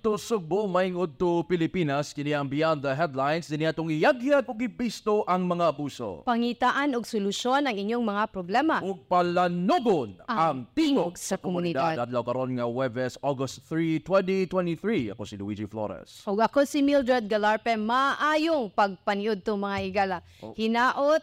To Sugbo, mayngod to Pilipinas, kini ang Beyond the Headlines, din atong iyagyag o gibisto ang mga abuso. Pangitaan og solusyon ang inyong mga problema. Ug palanugon ang tingog sa komunidad. Adlaw karon nga Webes, August 3, 2023. Ako si Luigi Flores. Og ako si Mildred Galarpe, maayong pagpaniud to mga higala. Hinaot,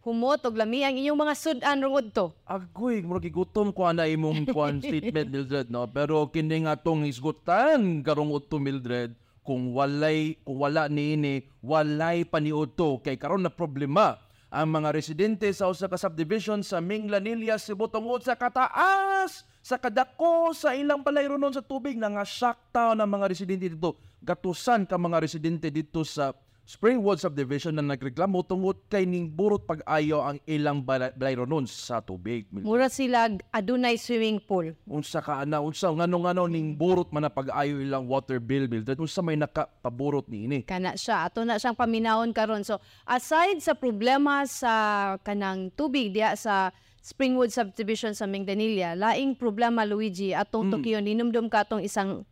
humot og lami ang inyong mga sudan rungod to. Agoy, murag gigutom ko ana imong kwan statement Mildred no, pero kini nga tong isgutan karong udto Mildred kung walay kung wala niini walay paniud to. Kay karon na problema ang mga residente sa usa ka subdivision sa Minglanilla Cebu tungod sa kataas sa kadako sa ilang balayronon sa tubig na nga sakta ng mga residente dito. Gatusan ka mga residente dito sa Springwood subdivision na nagreklamo tungod kay ning burot pag-ayo ang ilang balay- balayronon sa tubig. Mura sila adunay swimming pool. Unsa ka ana unsa ngano-ngano ning burot man na pag-ayo ilang water bill bill unsa may nakapaburot niini. kana siya ato na siyang paminawon karon so aside sa problema sa kanang tubig diya sa Springwood subdivision sa Mingdanilla laing problema Luigi atong Tokyo ninumdum ka atong isang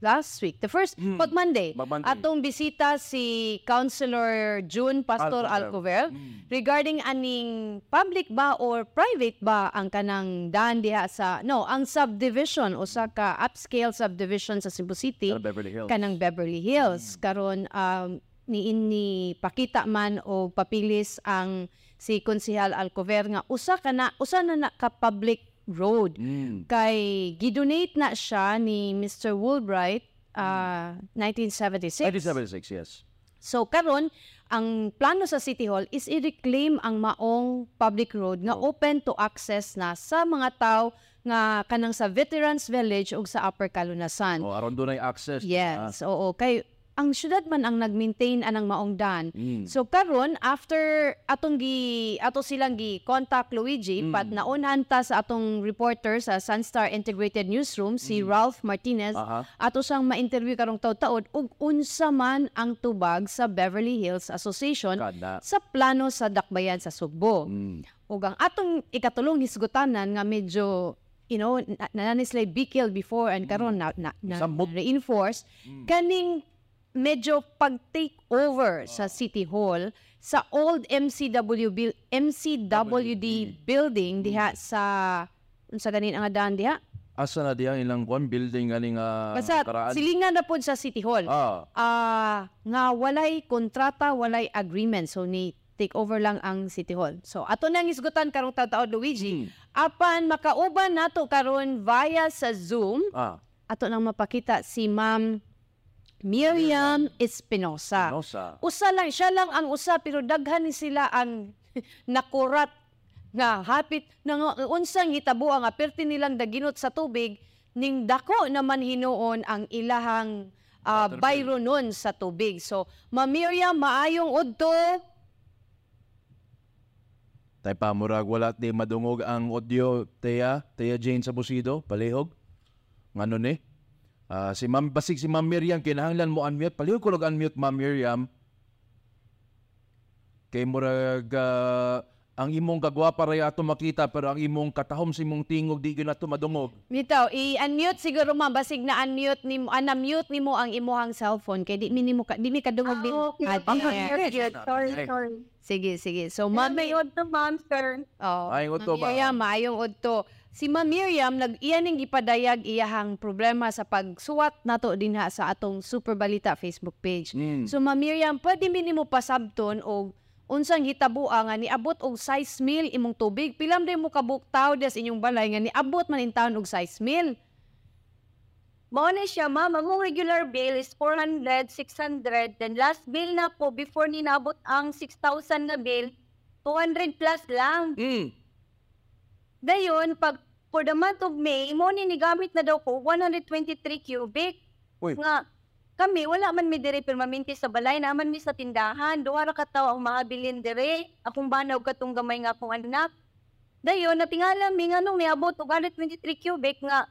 last week the first pag Monday Pag Monday. atong bisita si Councilor June Pastor Alcover. Alcover regarding aning public ba or private ba ang kanang daan diha sa no ang subdivision usa ka upscale subdivision sa Cebu City Sa Beverly Hills. kanang Beverly Hills karon um, ni inni pakita man o papilis ang si Konsehal Alcover nga usa ka na usa na na ka public road Mm. kay gidonate na siya ni Mr. Woolbright uh, 1976 1976 yes. So karon ang plano sa City Hall is i-reclaim ang maong public road nga open to access na sa mga tao nga kanang sa Veterans Village ug sa Upper Kalunasan. O aron dunay access. Yes, oo. Kay ang syudad man ang nag-maintain anang maong daan. Mm. So karon after atong gi ato silang gi contact Luigi Mm. pat naunhan ta sa atong reporter sa Sunstar Integrated Newsroom si Ralph Martinez Mm. Aha. ato siyang ma-interview karong taud-taud ug unsa man ang tubag sa Beverly Hills Association Kada. sa plano sa dakbayan sa Sugbo. Mm. Ug ang atong ikatulong hisgutanan nga medyo you know na, na, na bikil before and karon na, na, na, Sambot. reinforce kaning medyo pag-take over sa City Hall sa old MCW MCWD building diha sa unsa ganin ang daan diha? Asa na diyang ilang kwan building ganing uh, basta silingan na pod sa City Hall. Ah, ah nga walay kontrata, walay agreement. So ni take over lang ang City Hall. So ato nang isgutan karong taon Luigi. Apan makauban nato karon via sa Zoom, ah, ato nang mapakita si Ma'am Miriam Espinosa. ano sa Usa lang, siya lang ang usa pero daghan ni sila ang nakurat nga hapit na nga, unsang hitabo ang aperti nilang daginot sa tubig ning dako naman hinuon ang ilahang uh, bayronon sa tubig. So, Ma'am Miriam, maayong udto. Tay pamurag wala di madungog ang audio Teya, Teya Jane sa Busido, palihog. Ngano ni? Ah, si Ma'am basig si Ma'am Miriam kinahanglan mo unmute. Palihog ko lang unmute Ma'am Miriam. Kay murag ah, ang imong kagwapa ray ato makita pero ang imong katahom sa imong tingog di gyud ato madungog. Bitaw, i-unmute siguro ma'am basig na unmute nimo, ana-mute nimo ang imuhang cellphone kay di mi nimo ka, di mi kadungog din. Ah, there. Sorry, sorry. Sige, sige. So, Ma'am may odd na ma'am, sir. Oh, Maayong udto Ma'am ba? Miriam, maayong udto. Si Ma'am Miriam, nag iyan ning gipadayag iyahang problema sa pagsuwat nato dinha sa atong Super Balita Facebook page. Mm. So Ma'am Miriam, pwede mi nimo pasabton og unsang hitabo nga niabot og size mil imong tubig. Pilam day mo kabuktaw des inyong balay nga niabot man in taon og size mil. Mao na siya, ma'am. Ang regular bill is 400, 600. Then last bill na po, before ni nabot ang 6,000 na bill, 200 plus lang. Mm. Dayon, pag for the month of May, mo ni nigamit na daw ko 123 cubic. Uy. Nga, kami, wala man mi dire permanente sa balay, naman mi sa tindahan. Duha ra ka tawo ang mahabilin dire. Akong banaw katong gamay nga akong anak. Dayon, natingala mi nga nung niabot og 123 cubic nga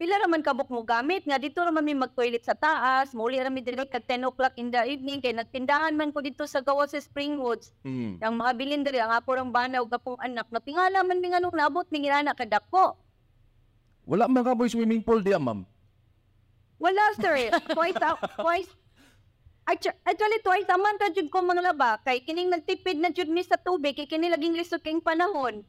pila ra man kabuk mo gamit nga dito ra man mi mag-toilet sa taas, muli ra mi dire kag 10 o'clock in the evening kay nagtindahan man ko dito sa gawa sa Springwoods. Mm. Ang mga bilin diri ang apo rang banaw gapong anak natingala man mi nga nung nabot mi ngina kadako. Wala man ka boy swimming pool diya, ma'am. Wala, sir. twice, a- twice, Actu- Actually, twice a month na jud ko mga laba. Kay kining nagtipid na jud mi sa tubig. Kay kini laging lisod kayong panahon.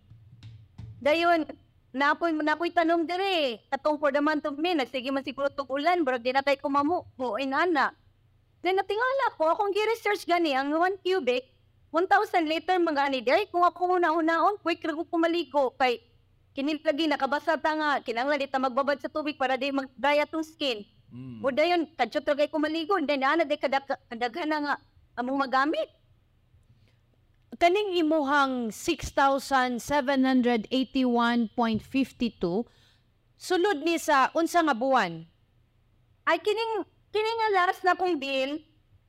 Dayon, napoy napoy tanom dire. Katong for the month of May, nagsige man siguro tug ulan, bro di na kay kumamu. Ho, inana. Then natingala ko, akong gi-research gani, ang 1 cubic, 1,000 liter mga ani. Dahil kung ako una-unaon, quick ra ko kumaligo. Kay kini lagi nakabasa ta nga, kinanglan di ta magbabad sa tubig para di mag-dry atong skin. Mm. O dayon, kadyo tagay ko maligo. Then ana di kadag kadaghan na nga among magamit. Kaning imuhang 6,781.52 sulod ni sa unsa nga buwan? Ay kining kining nga last na kong bill,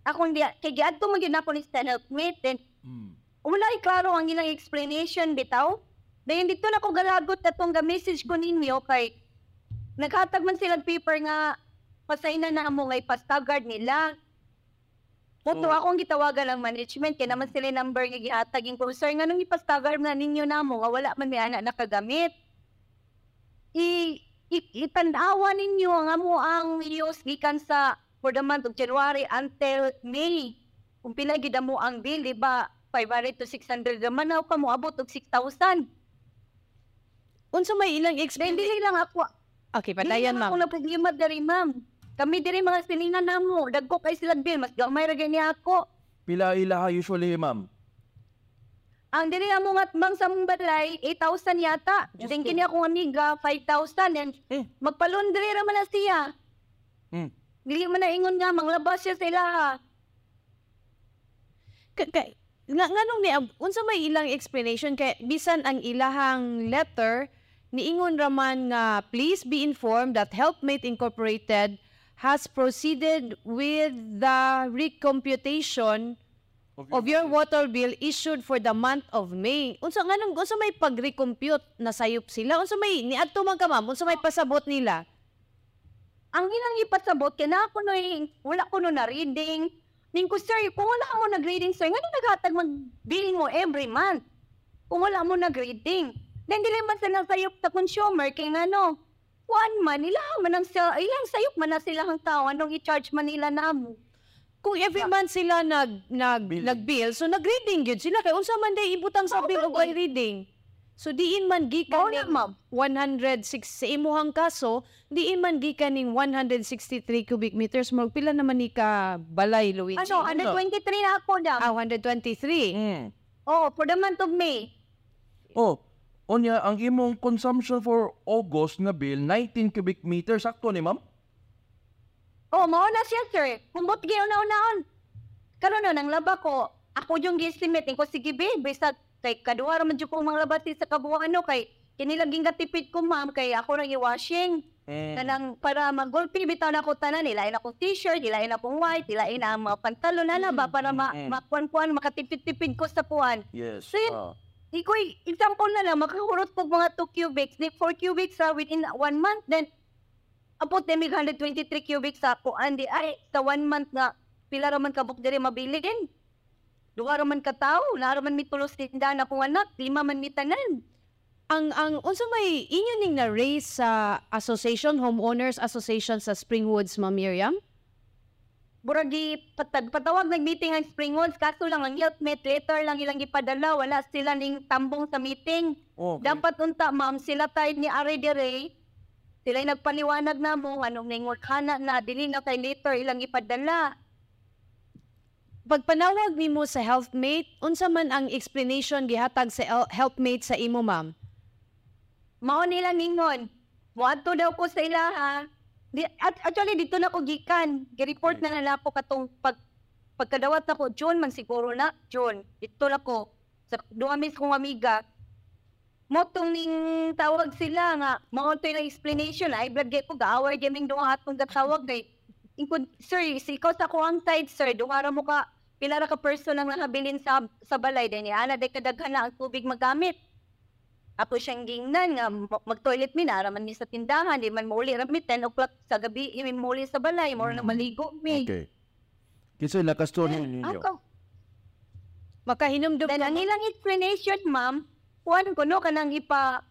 akong di kay giadto man gyud ako ni stand help mate then Mm. wala klaro ang ilang explanation bitaw. Dayon dito na ko galagot atong ga message ko ninyo kay naghatag man sila paper nga pasayna na amo nga ipastagard nila. Moto So- akong gitawagan ang management kay naman sila number nga gihatag yung sir nga nung ipastagard na ninyo namo nga wala man may anak nakagamit. I, i itandawa ninyo ang amo ang use gikan sa for the month of January until May. Kung pila gid mo ang bill, di ba? 500 to 600 naman na pa mo abot og 6,000. Unsa may ilang explanation? dili lang ako, Okay, patayan Ako ma'am. na problema dari ma'am. Kami diri mga silingan namo, dagko kay sila bill, mas gamay ra gani ako. Pila ilaha usually, ma'am? Ang diri amo nga bang sa mong balay 8,000 yata. Diyos Then kini akong amiga 5,000 and Eh. magpalundri ra man na siya. Mm. Dili man na ingon nga manglabas siya sa ilaha. Ka- ka- nga nganong ni unsa may ilang explanation kay bisan ang ilahang letter niingon raman nga please be informed that Helpmate Incorporated has proceeded with the recomputation of your water bill issued for the month of May. Unsa nganong unsa may pag-recompute na sayop sila? Unsa may niadto man ka ma'am? Unsa may pasabot nila? Ang ilang ipasabot kay na ako no wala ko no na reading. Ning ko sir, kung wala mo nag-reading sir, ngano naghatag mag billing mo every month? Kung wala mo nag-reading. Then dili man sila sayop sa consumer kay ngano. One man nila man ang sila, ilang sayop man na sila ang tao anong i-charge man nila namo. Kung every month sila nag nag Bill. nag-bill, so nag-reading gyud sila kay unsa man day ibutang sa Oo, bill og reading. So diin man gikan na ning ma'am. 106 sa imuhang kaso, diin man gikan ning 163 cubic meters mo pila naman ni ka balay Luigi. Ano, 123 na ako na. Ah, 123. Mm. Oh, for the month of May. Oh, onya ang imong consumption for August nga bill 19 cubic meters sakto ni ma'am? Oh, mao na siya, sir. Kumbot gyud na unaon. Karon na nang laba ko, ako yung gi-estimate ko sige be, bisa kay kaduha ra man jud ko mga labati sa kabuang ano kay kini laging katipid ko ma'am kay ako ra i-washing. Mm. Kanang para magulpi bitaw na ko tanan nila ina akong t-shirt, nila ina akong white, nila ina ang mga pantalon na ba para ma, Mm. makuan-kuan makatipid-tipid ko sa puan. Yes. So, yun- ah. Ikoy, example na lang, makahurot ko mga 2 cubics, di 4 cubics sa within 1 month, then abot na mig 123 cubics sa kuan di ay sa 1 month nga pila ra man kabuk diri mabili din. Duha ra man ka tawo, na ra man mi tulos tindahan akong anak, lima man mi tanan. Ang ang unsa may inyo ning na raise sa association homeowners association sa Springwoods Ma'am Miriam? Buragi patag patawag nag meeting ang Springwoods kaso lang ang helpmate letter lang ilang gipadala wala sila ning tambong sa meeting. Okay. Dapat unta ma'am sila tayo ni Ari Dire. Sila nagpaliwanag na mo anong ningon kana na dili na kay later ilang ipadala. Pagpanawag nimo sa healthmate, unsa man ang explanation gihatag sa el- healthmate sa imo ma'am? Mao nila ningon. Moadto daw ko sa ilaha. Di, at, actually dito na ko gikan. Gi-report na nala ko katong pag pagkadawat na ko June man siguro na June. Dito na ko sa duha mis kong amiga. Mo tong ning tawag sila nga mao to yung explanation ay blood ko gaaway gaming duha atong gatawag kay ingkod sir si ikaw sa kuang side sir duha ra mo ka pila ra ka person ang nakabilin sa sa balay din ana day kadaghan na ang tubig magamit ako siyang gingnan nga ma- mag-toilet mi nara man mi sa tindahan di man mauli ra mi 10 o'clock sa gabi mi mauli sa balay mo na maligo mi Okay. Kinsa lakas to ninyo? ako Makahinumdum then ang ilang explanation ma'am kuan ko no kanang ipa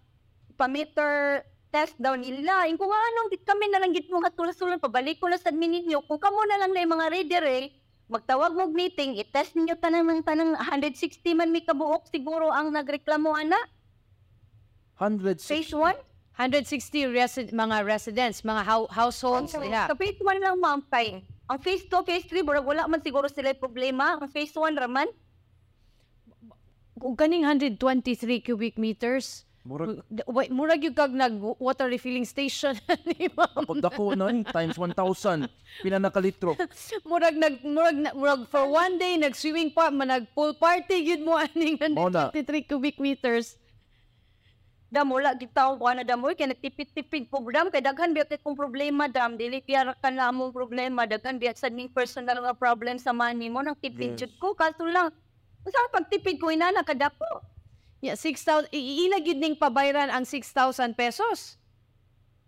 pa meter test daw nila. Yung kung anong git kami na lang git mo katulasulan, pabalik ko na sa admin ninyo. Kung kamo na lang na yung mga reader eh, magtawag mo meeting, i-test ninyo tanang ng tanang 160 man may kabuok siguro ang nagreklamo ana. 100 Phase 1? 160 resi- mga residents, mga hou- households nila. Sa phase 1 lang ma'am kay. Ang phase 2, phase 3, wala, wala man siguro sila yung problema. Ang phase 1 raman, Kung kaning 123 cubic meters, Murag wait, murag yung kag nag water refilling station ni ma'am. ako dako na times 1,000. Pila na kalitro. murag nag murag na- murag for one day nag swimming pa man nag pool party gyud mo aning Mao na. 123 cubic meters. Damula gitaw ko na damoy kay nagtipid-tipid program kay daghan biya kay kung problema dam dili piyara ka na among problema daghan biya sa ning personal nga problem sa money mo nang tipid Yes. jud ko kaso lang usa pagtipid ko inana kadapo Yeah, 6,000 i- ila gyud ning pabayran ang 6,000 pesos.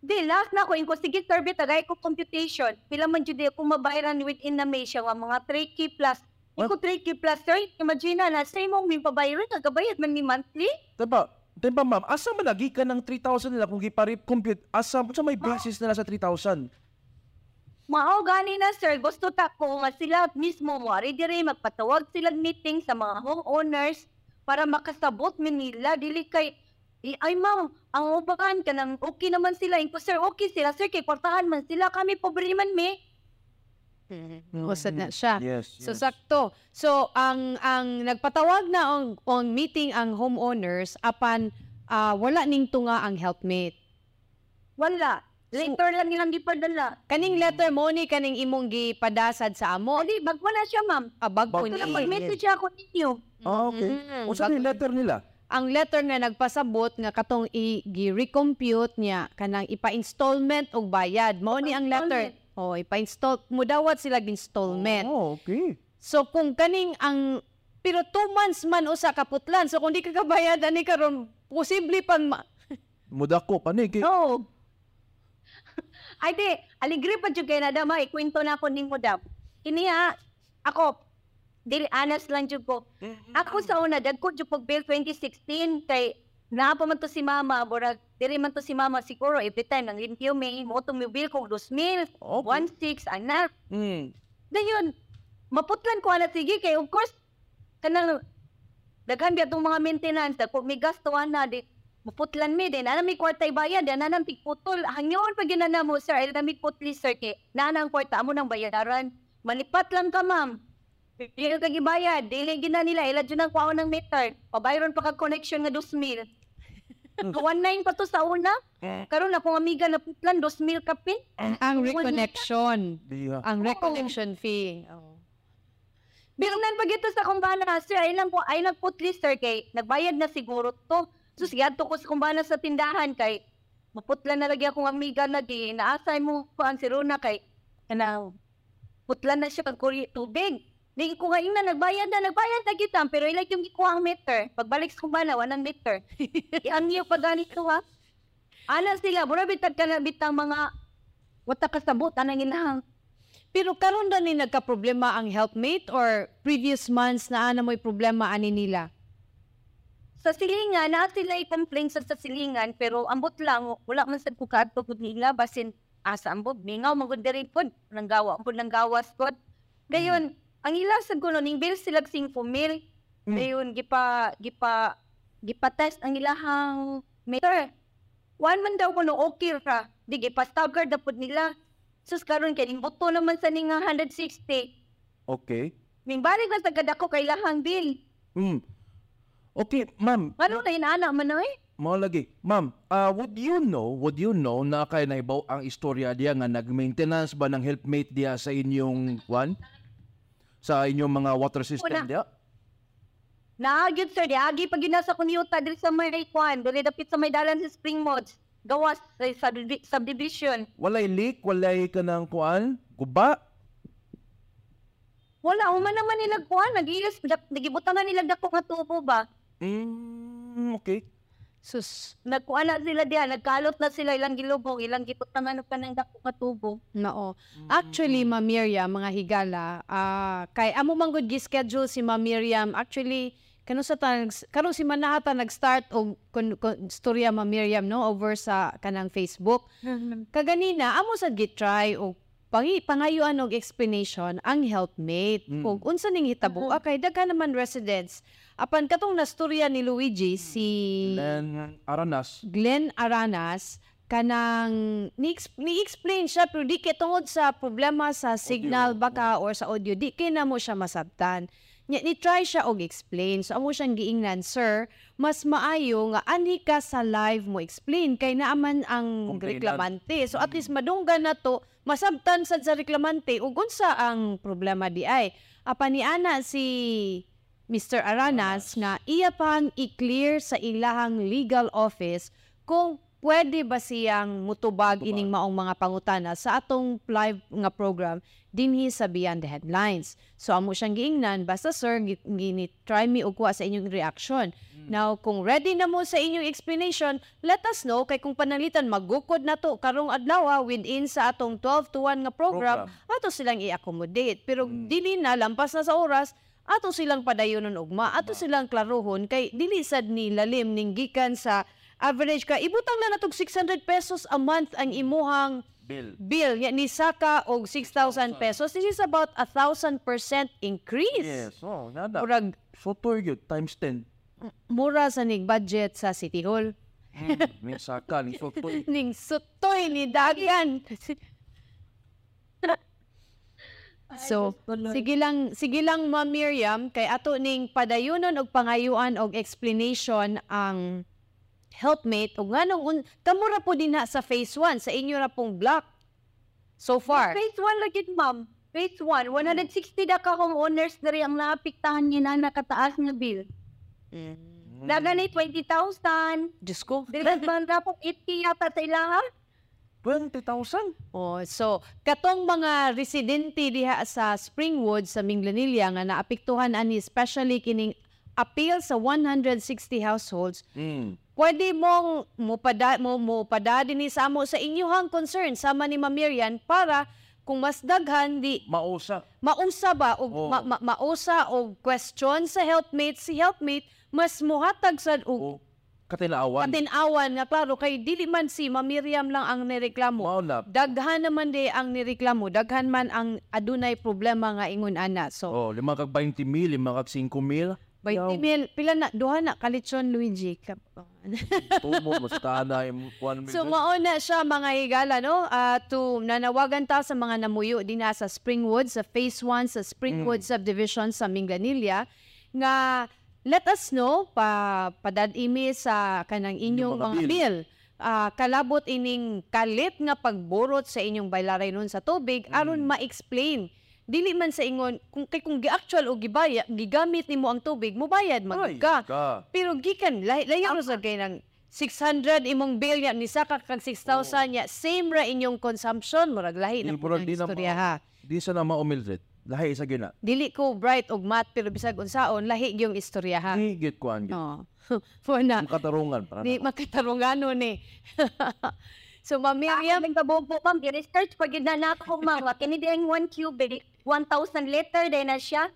di last na ko inko sige Kirby tagay ko computation pila man jud di ako mabayaran within na may siya nga mga 3k plus Iko 3k plus sir imagine na sa imong min pabayaran kagabayad man ni monthly Diba? Diba ma'am, asa man lagi ka ng 3,000 nila kung giparip compute? Asa sa may basis nila sa 3,000? Mao gani na sir, gusto ta ko nga sila mismo mo dire magpatawag sila meeting sa mga homeowners para makasabot mi nila dili kay I- ay ma'am, ang ubakan ka nang okay naman sila. Inko sir, okay sila sir kay kwartahan man sila kami pobre man mi. Usad na siya. Yes. So yes. sakto. So ang ang nagpatawag na ang, ang meeting ang homeowners apan ah, wala ning tunga ang helpmate. Wala. Later lang nilang gipadala. Kaning letter mo ni kaning imong gipadasad sa amo. Adi, bagwa na siya ma'am. Abag ko Ito ni. lang mag-message ako ninyo. Ah, okay. Mm, Unsa ni letter nila? ang letter nga nagpasabot nga katong i gi-recompute niya kanang ipa-installment og bayad. Mao ni ang letter. Oh, ipa-install mudawat sila installment. Oh, okay. So kung kaning ang pero two months man usa kaputlan. So kung di ka kabayad ani karon posible pang ma- Mudako pa ni. Oo. Ay di, aligri pa jud kay na dama, ikwento na ako ning modam. Kini ha, ako, dili honest lang jud ko. Ako sa una, dagko jud pag bill 2016 kay naa pa man to si mama, burag diri man to si mama siguro every time nang limpyo may mo to mi bill ko 2,000, Okay. 1,600 anak. Mm. Dayon, maputlan ko ana sige kay of course kanang daghan biya mga maintenance kung may gasto na di maputlan mi din ana may kwarta bayad ana nang tigputol hangyon pa ginana mo sir ay nami putli sir kay naa nang kwarta amo nang bayaran malipat lang ka ma'am Dili ka gibayad, dili gina nila, ila dyan ang kwaon ng meter. Pabayron pa kag connection nga 2,000. 1,900 pa to sa una. Karon akong amiga na putlan, 2,000 kapin. ang reconnection. Ang reconnection fee. Oh. Birunan pag ito sa kumbana, sir, ay lang po, ay lang putli, sir, kay nagbayad na siguro to. So, sigadto ko sa kumbana sa tindahan, kay maputlan na lagi akong amiga na di, naasay mo ko ang siruna, kay, kanang, putlan na siya kuri tubig. Di ko nga ina, nagbayad na, nagbayad na kita, pero ilag yung gikuha ang meter. Pagbalik sa kumbana, wanang meter. Iang niyo pa ganito, ha? Ana sila, mura bitag ka na bitang mga, wata kasabot, anang inahang. Pero karon na ni nagka-problema ang helpmate or previous months na ana mo'y problema ani nila? sa silingan, na sila i-complain sa, sa silingan, pero ambot lang, wala man sa kukat po kung nila, basin asa ambot, mingaw, magundari po, nang gawa po, nang gawas po. Gayon, ang ila sa gulo, ning bill sila sing mil, Mm. gayon, gipa, gipa, gipa test ang ilahang meter. One man daw kuno okay ra, di gipa stagger na po nila. Sus karon kay ning buto naman sa ning nga 160. Okay. Ming balik na sa gadako kay ilahang bill. Mm. Okay, ma'am. Ano na inaana man no eh? Mao lagi. Ma'am, uh, would you know, would you know na kay naibaw ang istorya diya nga nag-maintenance ba ng helpmate diya sa inyong kwan? Sa inyong mga water system Una. diya? Naagid sir, agi pag ginasa ko niyuta diri sa may kwan, diri dapit sa may dalan sa Spring Mods. Gawas sa subdivi- subdivision. Walay leak, walay ka ng kwan? Guba? Wala, human naman nila kwan, nag-ilas, nagibutan na nila dako nga tubo ba? Mm, okay. Sus, Nagkuan na sila diyan, nagkalot na sila ilang gilubong, ilang gibutan na ka ng dako nga tubo. nao. Actually, Ma'am Miriam, mga higala, ah kay amo man gud gi-schedule si Ma'am Miriam. Actually, kano sa tag karon si Manata nag-start og kun, kun, storya ma Miriam no over sa kanang Facebook. Kaganina amo sa gitry og pangi pangayuan og explanation ang helpmate. Mm. ug unsa ning hitabo ah, kay daghan naman residents. Apan katong nastorya ni Luigi si Then, Aranas, Glenn Aranas kanang ni-ex- ni-explain siya pero di kay tungod sa problema sa signal baka or sa audio di kay na mo siya masabtan Nya ni try siya og explain. So amo siyang giingnan sir mas maayo nga anhi ka sa live mo explain kay naaman ang Complainant. reklamante. So at least madunggan na to masabtan sad sa reklamante. Ug unsa ang problema di ay? Apan ni ana si Mr. Aranas. nga iya pang i-clear sa ilahang legal office kung pwede ba siyang mutubag Mutubag. ining maong mga pangutana sa atong live nga program dinhi sa Beyond the Headlines. So amo siyang giingnan basta sir gi- gini try me og sa inyong reaction. Now kung ready na mo sa inyong explanation, let us know kay kung panalitan magukod na to karong adlaw within sa atong 12 to 1 nga program, ato silang i-accommodate. Pero dili na lampas na sa oras ato silang padayonon ugma, ato silang klaruhon kay dili sad ni lalim ning gikan sa average ka ibutang na natog 600 pesos a month ang imuhang Bill. bill. Ya ni saka og 6,000 pesos. This is about a thousand percent increase. Yes, oh, nada. murag So, yun, times 10. mura sa nig budget sa City Hall. May saka, ni so to ning sutoy ni dagan So, sige lang, sige lang Ma'am Miriam, kay ato ning padayunon og pangayuan og explanation ang helpmate ug nganong un, kamura po din na sa phase 1 sa inyo na pong block so far. Phase 1 lagi, ma'am. Phase 1, 160 da ka homeowners diri ang naapektahan niya na nakataas nga bill. Mm. Daga ni 20,000. Diyos ko. Dili ba na po 80 yata sa ilaha? 20,000? Oh, so katong mga residente diha sa Springwood sa Minglanilla nga naapektuhan ani especially kining appeal sa 160 households Mm. Pwede mong mupada mo mo padadi ni sa amo sa inyong concern sama ni Ma'am Miriam para kung mas daghan di Mausa. mausa ba o Oo. ma- ma- mausa o question sa helpmate si helpmate mas muhatag sad og O, katilaawan. katinawan nga klaro kay dili man si Ma'am Miriam lang ang nireklamo Mao na. daghan naman di ang nireklamo daghan man ang adunay problema nga ingon ana so Oh, lima kag 20 mil, lima kag 5 mil. 20 mil pila na duha na kalitsyon Luigi? Tumo, mas taana yung 1 So million. mauna siya mga higala no? Ah, to nanawagan ta sa mga namuyo din na sa Springwood sa Phase 1 sa Springwood Subdivision sa Minglanilla nga let us know pa padad-imi sa kanang inyong mga mga bill. Ah, kalabot ining kalit nga pagborot sa inyong baylaray nun sa tubig aron ma-explain dili man sa ingon kung kay kung gi-actual o gibaya gigamit nimo ang tubig mobayad Ay, magka ka. pero gikan lay layo ra sa kay nang 600 imong bill ya ni saka kag 6,000 ya same ra inyong consumption. Murag lahi na murag di na istorya ma- ha? Di sa na maumildred. Lahi sa gina. dili ko bright og math pero bisag unsaon lahi yung istorya ha? Higit ko ang oh mo na Ang katarungan. Para di makatarungano ni so Ma'am Miriam Miriam, ang kabobo, ma'am. I-research pag yun na nato kong mga. Kini din 1 cubic, 1,000 liter din na siya.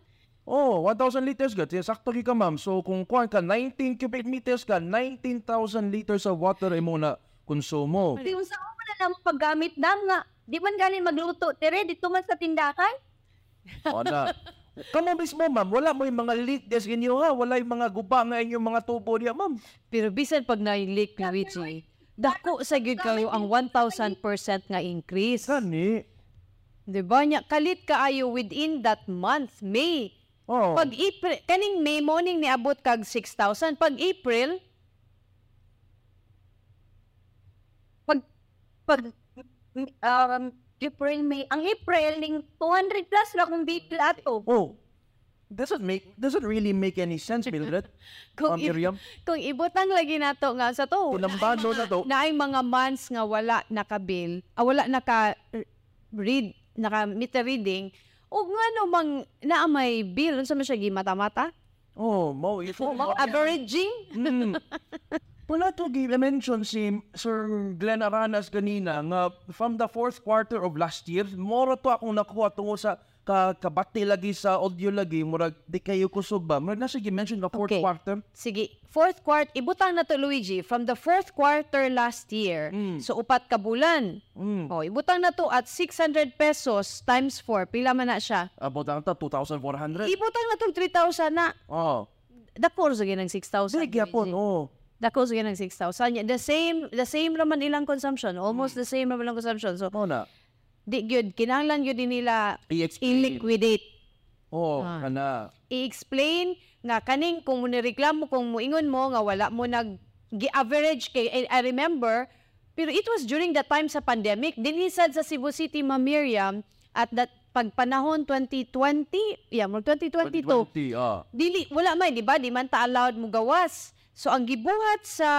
Oh, 1,000 liters ka. Sakto ka, ma'am. So, kung kuhan ka, 19 cubic meters ka, 19,000 liters of water imo na konsumo. Di unsa mo na lang paggamit na nga. Di man ganin magluto. Tere, dito man sa tindakan. O na. Kamo mismo, ma'am. Wala mo yung mga leak des inyo, ha? Wala yung mga guba nga inyong mga tubo niya, ma'am. pero bisan pag na-leak Luigi dako sa gyud kayo ang 1,000% nga increase Gani. di ba nya kalit kaayo within that month May Oh. Pag April, kaning May morning ni abot kag 6,000. Pag April, Pag, pag, um, April, May. Ang April, ning 200 plus na kung bill ato. Oh. Doesn't make doesn't really make any sense, Mildred. kung, i- Miriam. kung ibutang lagi nato nga sa to, Pinambano na to. na ay mga months nga wala naka-bill, ah, wala naka-read, naka-meter reading, o nga no mang naamay bill, unsa man siya gimata-mata? Oh, mo ito. Averaging? Mm. Wala to gi-mention si Sir Glenn Aranas kanina nga from the fourth quarter of last year, moro to akong nakuha tungo sa ka kabati lagi sa audio lagi murag di kayo kusog ba murag na sige mention ka fourth Okay. quarter Sige, fourth quarter, ibutang na to Luigi, from the fourth quarter last year, Mm. so upat ka bulan. mm. Oh, ibutang na to at 600 pesos times 4, pila man na siya. about ang ta 2,400 Ibutang na to 3,000 na. oh Dako sa ng 6,000. sige gyapon oh Dako sa ng 6,000. The same, the same raman ilang consumption. Almost Mm. the same raman ilang consumption. So, mo na di gyud kinahanglan gyud nila i-liquidate. oh Ah. kana. I-explain nga kaning kung mo nireklamo kung muingon mo nga wala mo nag gi-average kay I, I remember pero it was during that time sa pandemic. Dinisad sa Cebu City Ma Miriam at that pagpanahon 2020 yeah mo 2022 2020 ah. Dili wala man di ba? Di man ta allowed mo gawas. So ang gibuhat sa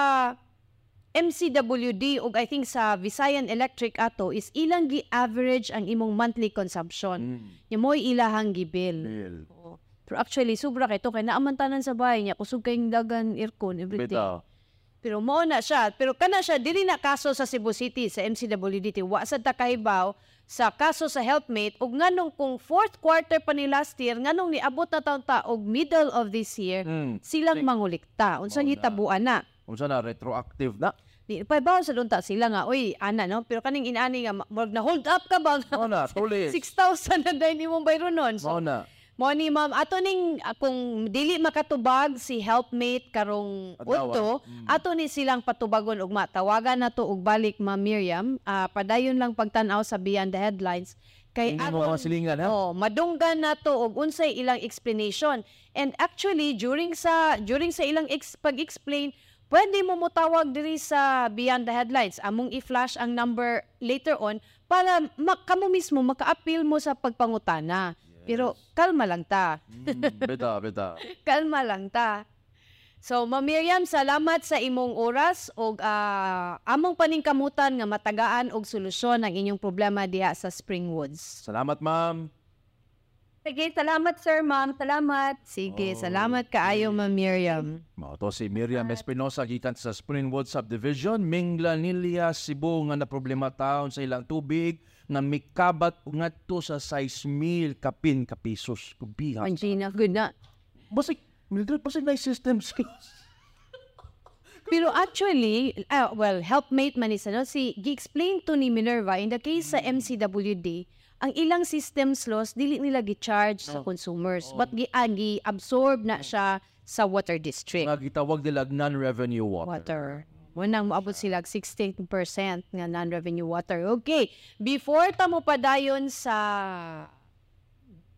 MCWD ug I think sa Visayan Electric ato is ilang gi-average ang imong monthly consumption. mm. Yung mo'y ilahang gibil. Bill. Oo. Pero actually, sobra kay to kay naamantanan sa bahay niya. Kusog kayong dagan, aircon, everything. bitaw Pero mo na siya. Pero kana siya, dili na kaso sa Cebu City, sa MCWDT. Wa sa takahibaw sa kaso sa helpmate ug nganong kung fourth quarter pa ni last year nganong niabot na taon ta og middle of this year mm. silang mangulikta unsa Mao na. hitabuan na unsa na retroactive na di pa bawo sa dunta sila nga oy ana no? Pero kaning inani nga ma- murag na hold up ka ba? Mo na tulis 6,000 na dahil imong bayro nun so mo na. Mo ni ma'am, ato ning ah, kung dili makatubag si helpmate karong udto, mm. ato ni silang patubagon og matawagan nato og balik ma'am Miriam. Ah, padayon lang pagtan-aw sa beyond the headlines. Kay Hindi mo mga silingan ha? Oh, madunggan nato og unsay ilang explanation. And actually during sa during sa ilang ex, pag-explain, pwede mo motawag diri sa beyond the headlines. Among i-flash ang number later on para ma- kamo mismo maka-appeal mo sa pagpangutana. Pero kalma lang ta. mm, bita bita Kalma lang ta. So, Ma'am Miriam, salamat sa imong oras og ah, among paningkamutan nga matagaan og solusyon ang inyong problema diha sa Springwoods. salamat ma'am Sige, salamat sir, ma'am. Salamat. Sige, Oh, salamat kaayo Ma'am Miriam. Mao to si Miriam Espinosa gikan sa Springwood Subdivision, Minglanilla, Cebu nga na problema taon sa ilang tubig nga mikabat ngadto sa 6,000 kapin ka pesos kubiha. Angina, good na. Basig Mildred basig na yung system Pero actually, ah, well, helpmate man isa, no? Si, gi-explain to ni Minerva, in the case sa MCWD, ang ilang systems loss, dili nila gi-charge sa consumers. But gi, ah, gi-absorb na siya sa water district. nga gitawag nila non-revenue water. water. Munang moabot sila og 16% nga non-revenue water. Okay, before ta mo padayon sa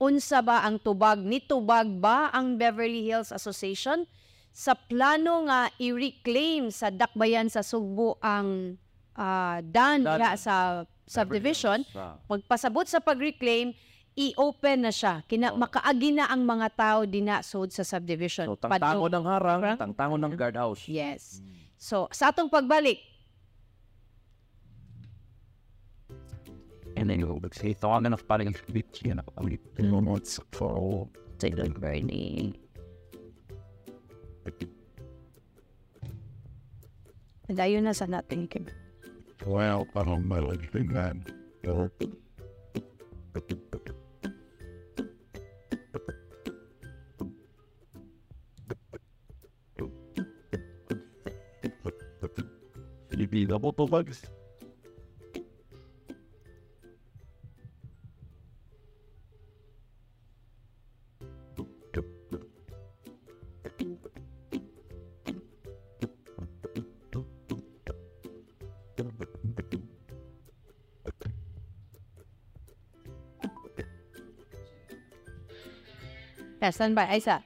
unsa ba ang tubag ni tubag ba ang Beverly Hills Association sa plano nga i-reclaim sa dakbayan sa Sugbo ang ah, dan diha sa subdivision. Sa- pagpasabot sa pag-reclaim i-open na siya. Kina makaagi na ang mga tao dina sud sa subdivision. So tangtangon ng harang, Harang? tangtangon ng guardhouse. Yes. So, sa atong pagbalik, and then you would say thought enough to be you know I mean it's for all take the burning dayon na sa natin. Well, I don't know anything that. Uh, Sleepy the bottle bugs. Yeah, standby. Aisa.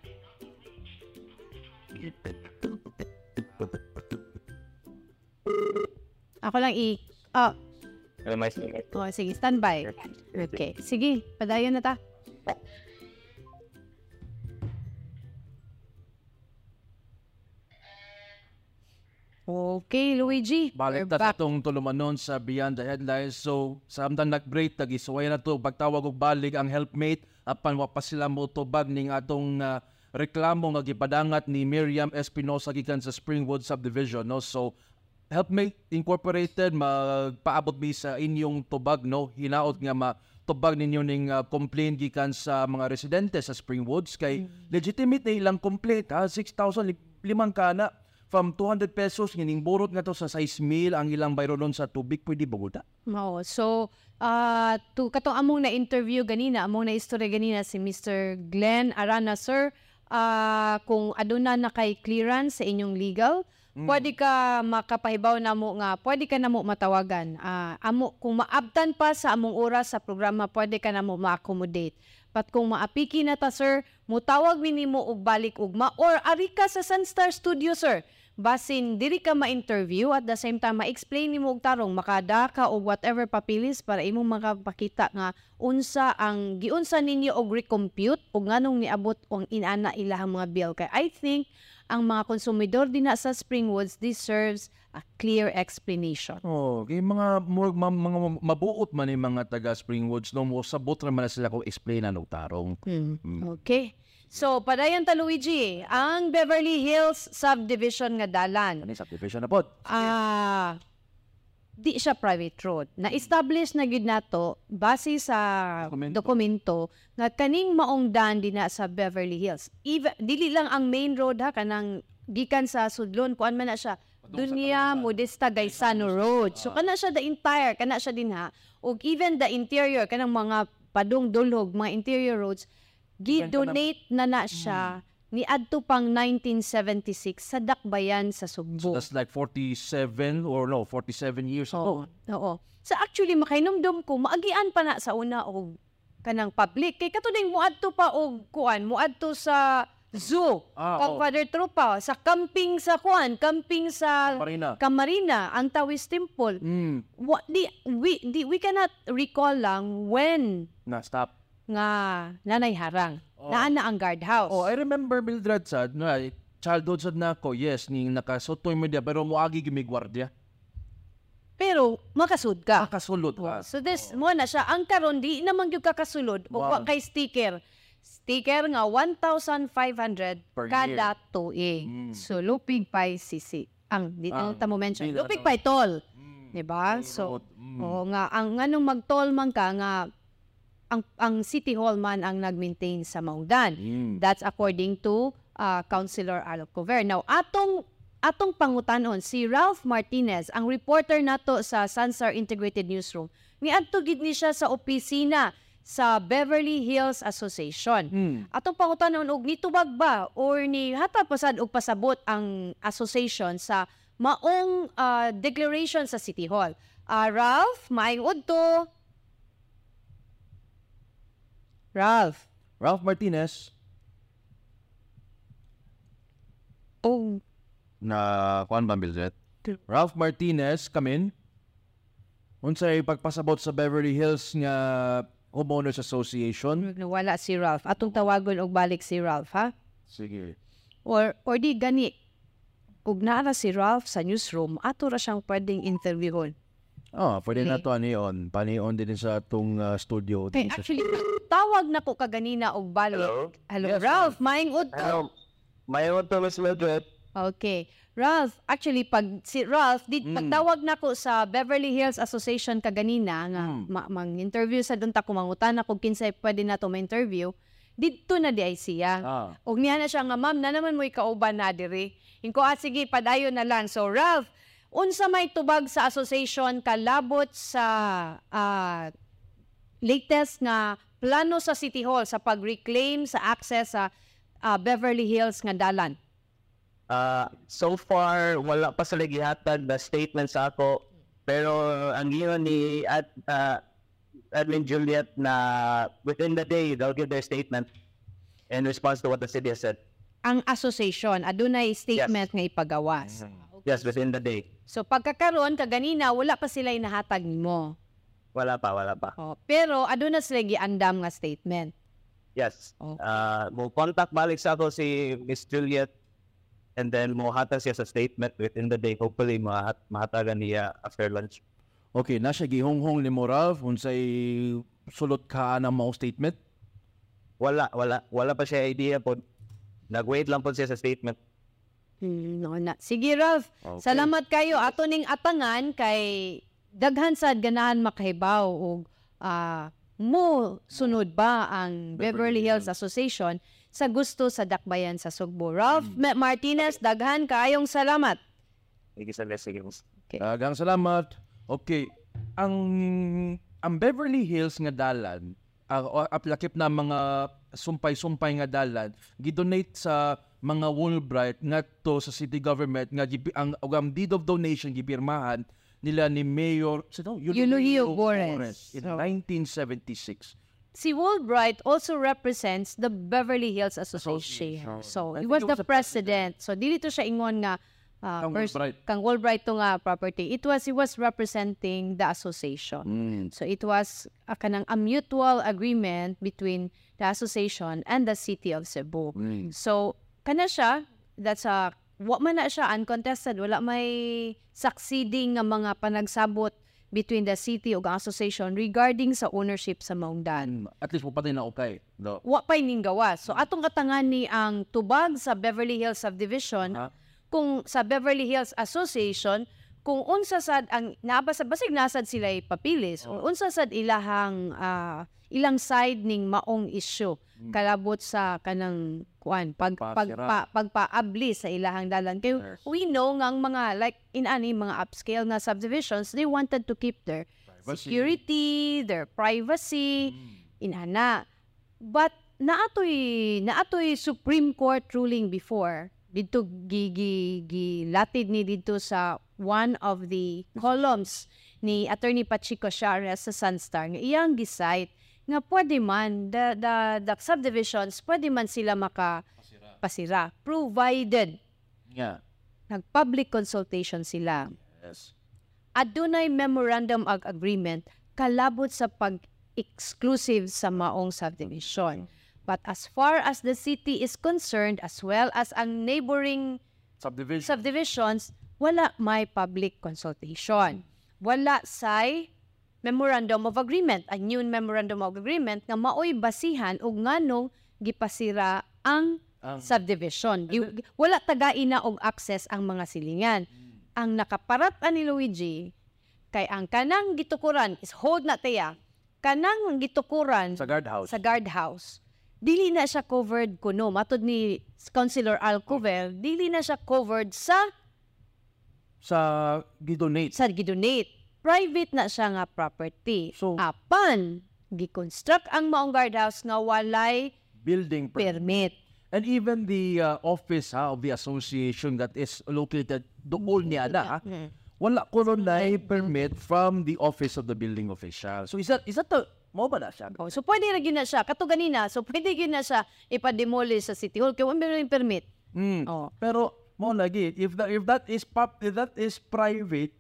Ako lang i... Oh, Am I saying it? oh, sige, standby. Okay. Sige, padayon na ta. Okay, Luigi. Balik ta sa itong tulumanon sa Beyond the Headlines. So, sa amtang nag-break, tag-isuway na to, pagtawag og balik ang helpmate, apan wa pa sila mo tubag ning atong ah, reklamo nga gipadangat ni Miriam Espinosa gikan sa Springwood Subdivision. No? So, Helpmate Incorporated, magpaabot mi sa inyong tubag, no? hinaot nga ma tubag ninyo ning uh, complaint gikan sa mga residente sa Springwoods kay legitimate na ilang complaint ha 6,000 li- limang kana from 200 pesos gining burot nga to sa 6,000 ang ilang bayro nun sa tubig pwede ba gud Mao. So, ah to katong among na interview ganina, among na istorya ganina si Mr. Glenn Arana sir, ah kung aduna na kay clearance sa inyong legal, pwede ka makapahibaw namo nga pwede ka namo matawagan. Ah amo kung maabtan pa sa among oras sa programa, pwede ka namo ma-accommodate. But kung maapiki na ta sir, mutawag mi nimo og balik ugma or ari ka sa Sunstar Studio sir basin diri ka ma-interview at the same time ma-explain nimo og tarong makada ka og whatever papilis para imong makapakita nga unsa ang giunsa ninyo og recompute og nganong niabot ang inana ilahang mga bill kay I think ang mga konsumidor dinha sa Springwoods deserves a clear explanation. Oh, kay mga more, ma, mga mabuot man ni mga taga Springwoods no mo sabot ra man sila ko explain og tarong. Okay. So, padayon ta Luigi, ang Beverly Hills subdivision nga dalan. Ani subdivision na pod. Ah, di siya private road. Na-establish na gid nato base sa Dokumento. dokumento nga kaning maong daan dinha sa Beverly Hills. Even, dili lang ang main road ha kanang gikan sa Sudlon kuan man na siya. Dunya Modesta Gaisano Road. So kana siya the entire kana siya dinha ug even the interior kanang mga padung dulhog mga interior roads gi-donate na na siya ni adto pang 1976 sa Dakbayan sa So Sugbo. that's like 47 or no, 47 years ago. Oo. Oo. So actually makainomdom ko maagian pa na sa una og kanang public kay katuning muadto pa og kuan muadto sa zoo Ah, kag oo. Father Trupa sa camping sa kuan camping sa Marina. Camarina ang Taoist Temple Mm, what di we di, we cannot recall lang when na stop. Nga nanay harang naa na ang guardhouse Oh, I remember Mildred sad na childhood sad na ako. Yes, ni nakasotoy mo dia pero moagi gimi gwardiya. pero makasud ka Kasulot ka. So this mo na siya ang karon di naman gyud kakasulod o Wow. kay sticker. Sticker nga 1,500 Per kada tuig. Mm. So lupig pay sisi. Ang di ang tamo mention. Lupig pay toll. Mm, Di ba? So. Mm. oo nga ang nganong mag-toll man ka nga ang ang City Hall man ang nag-maintain sa Maungdan. Mm. That's according to uh, Councilor Alcover. Now, atong atong pangutanon si Ralph Martinez, ang reporter nato sa Sansar Integrated Newsroom. Niadto gid ni siya sa opisina sa Beverly Hills Association. Mm. Atong pangutanon og nitubag ba or ni hatag pasad og pasabot ang association sa maong uh, declaration sa City Hall. Ah, Ralph, maayong udto. Ralph. Ralph Martinez Oh, na kuan ba Mildred? Ralph Martinez come in. Unsay pagpasabot sa Beverly Hills nga Homeowners Association? Wala si Ralph. Atong tawagon og balik si Ralph, ha? Sige. Or, or di gani. Kung naara si Ralph sa newsroom, ato ra siyang pwedeng interviewon. Oh, pwede na to anion. Panion din sa atong uh, studio. Okay, sa- actually, tawag na ko kaganina og balik. Hello, Yes, Ralph, maing udto. May to Miss Mildred. Okay. Ralph, actually, pag si Ralph, di, pagtawag na ko sa Beverly Hills Association kaganina, nga Mm. ma- mang-interview sa doon ta kumangutan ako kinsay pwede na to ma-interview, dito na di ay siya. Ah. Og niya na siya nga, ma'am, na naman mo ikauban na diri. Inko, ah, sige, padayon na lang. So, Ralph, unsa may tubag sa association kalabot sa ah, latest nga plano sa City Hall sa pag-reclaim sa access sa ah, Beverly Hills nga dalan. Ah, so far wala pa sa gihatag na statement sa ako pero ang giyon ni at ah, Admin Juliet na within the day they'll give their statement in response to what the city has said. Ang association, adunay statement nga ipagawas. Yes, within the day. So pagkakaroon kaganina wala pa sila inahatag nimo. Wala pa, wala pa. Oh, pero aduna sila giandam nga statement. Yes. Okay. Ah, mo contact balik sa ako si Miss Juliet and then mo hatag siya sa statement within the day. Hopefully mahat mahatagan niya after lunch. Okay, na siya gihonghong ni mo Ralph. Unsay sulot ka na mao statement? Wala, wala, wala pa siya idea po. Nag-wait lang po siya sa statement. Hmm, no na. Sige Ralph, salamat kayo ato ning atangan kay daghan sad ganahan makahibaw og ah, mo sunod ba ang Beverly, Beverly Hills Hills. Association sa gusto sa dakbayan sa Sugbo. Ralph Ma- Martinez, daghan kaayong salamat. Sige sa sige. Dagang salamat. Okay. Ang ang Beverly Hills nga dalan, ang uh, aplakip na mga sumpay-sumpay nga dalan, gidonate sa mga Woolbright ngadto sa city government nga ang ang deed of donation gipirmahan nila ni Mayor sino Eulogio Gorres. in So- 1976. Si Woolbright also represents the Beverly Hills Association. Association. So, he was was the president. So, dili to siya ingon nga uh, Kang pers- Woolbright. kang Woolbright to nga property. It was, he was representing the association. Mm. So, it was a, kanang a mutual agreement between the association and the city of Cebu. Mm. So, kana siya, that's a, wa man na siya uncontested, wala may succeeding nga mga panagsabot between the city ang association regarding sa ownership sa Maungdan. Mm. At least mo patay na okay. No. Wa pa'y ning gawa. So atong katangan ni ang tubag sa Beverly Hills Subdivision Ha? kung sa Beverly Hills Association kung unsa sad ang nabasa basig nasad sila papilis or unsa sad ilahang ah, ilang side ning maong issue kalabot sa kanang kuan pag pag Pasira. pa, pagpaabli sa ilahang dalan kay Yes. we know nga ang mga like in ani mga upscale na subdivisions they wanted to keep their Privacy. security their privacy inana but naatoy naatoy Supreme Court ruling before dito gi, gi, gilatid ni dito sa one of the columns ni Attorney Pachico Shares sa Sunstar nga iyang gisite nga pwede man the, the, the subdivisions pwede man sila maka pasira provided Yeah. nag-public consultation sila Yes. adunay memorandum of agreement kalabot sa pag-exclusive sa maong subdivision. But as far as the city is concerned, as well as ang neighboring Subdivision. subdivisions, wala may public consultation. Wala say memorandum of agreement, a new memorandum of agreement nga maoy basihan og nganong gipasira ang Ang- subdivision. Gi- Wala tagaina og access ang mga silingan. Ang nakaparat ani Luigi kay ang kanang gitukuran is hold na tiya. Kanang gitukuran sa guardhouse. sa guardhouse, dili na siya covered kuno. Matod ni Councilor Alcover, dili na siya covered sa sa gidonate. sa gidonate. Private na siya nga property. So- Apan, gikonstruct ang maong guardhouse nga walay building per- permit. And even the uh, office ha, of the association that is located doon niya na, ha, wala ko ron na permit from the office of the building official. So is that, is that the, mo ba na siya? Oh, so pwede ra gyud na siya kato ganina. So pwede gyud na siya ipademolish sa City Hall kay wala may permit. Mm. Oh. Pero mo lagi, if that if that is pub, if that is private,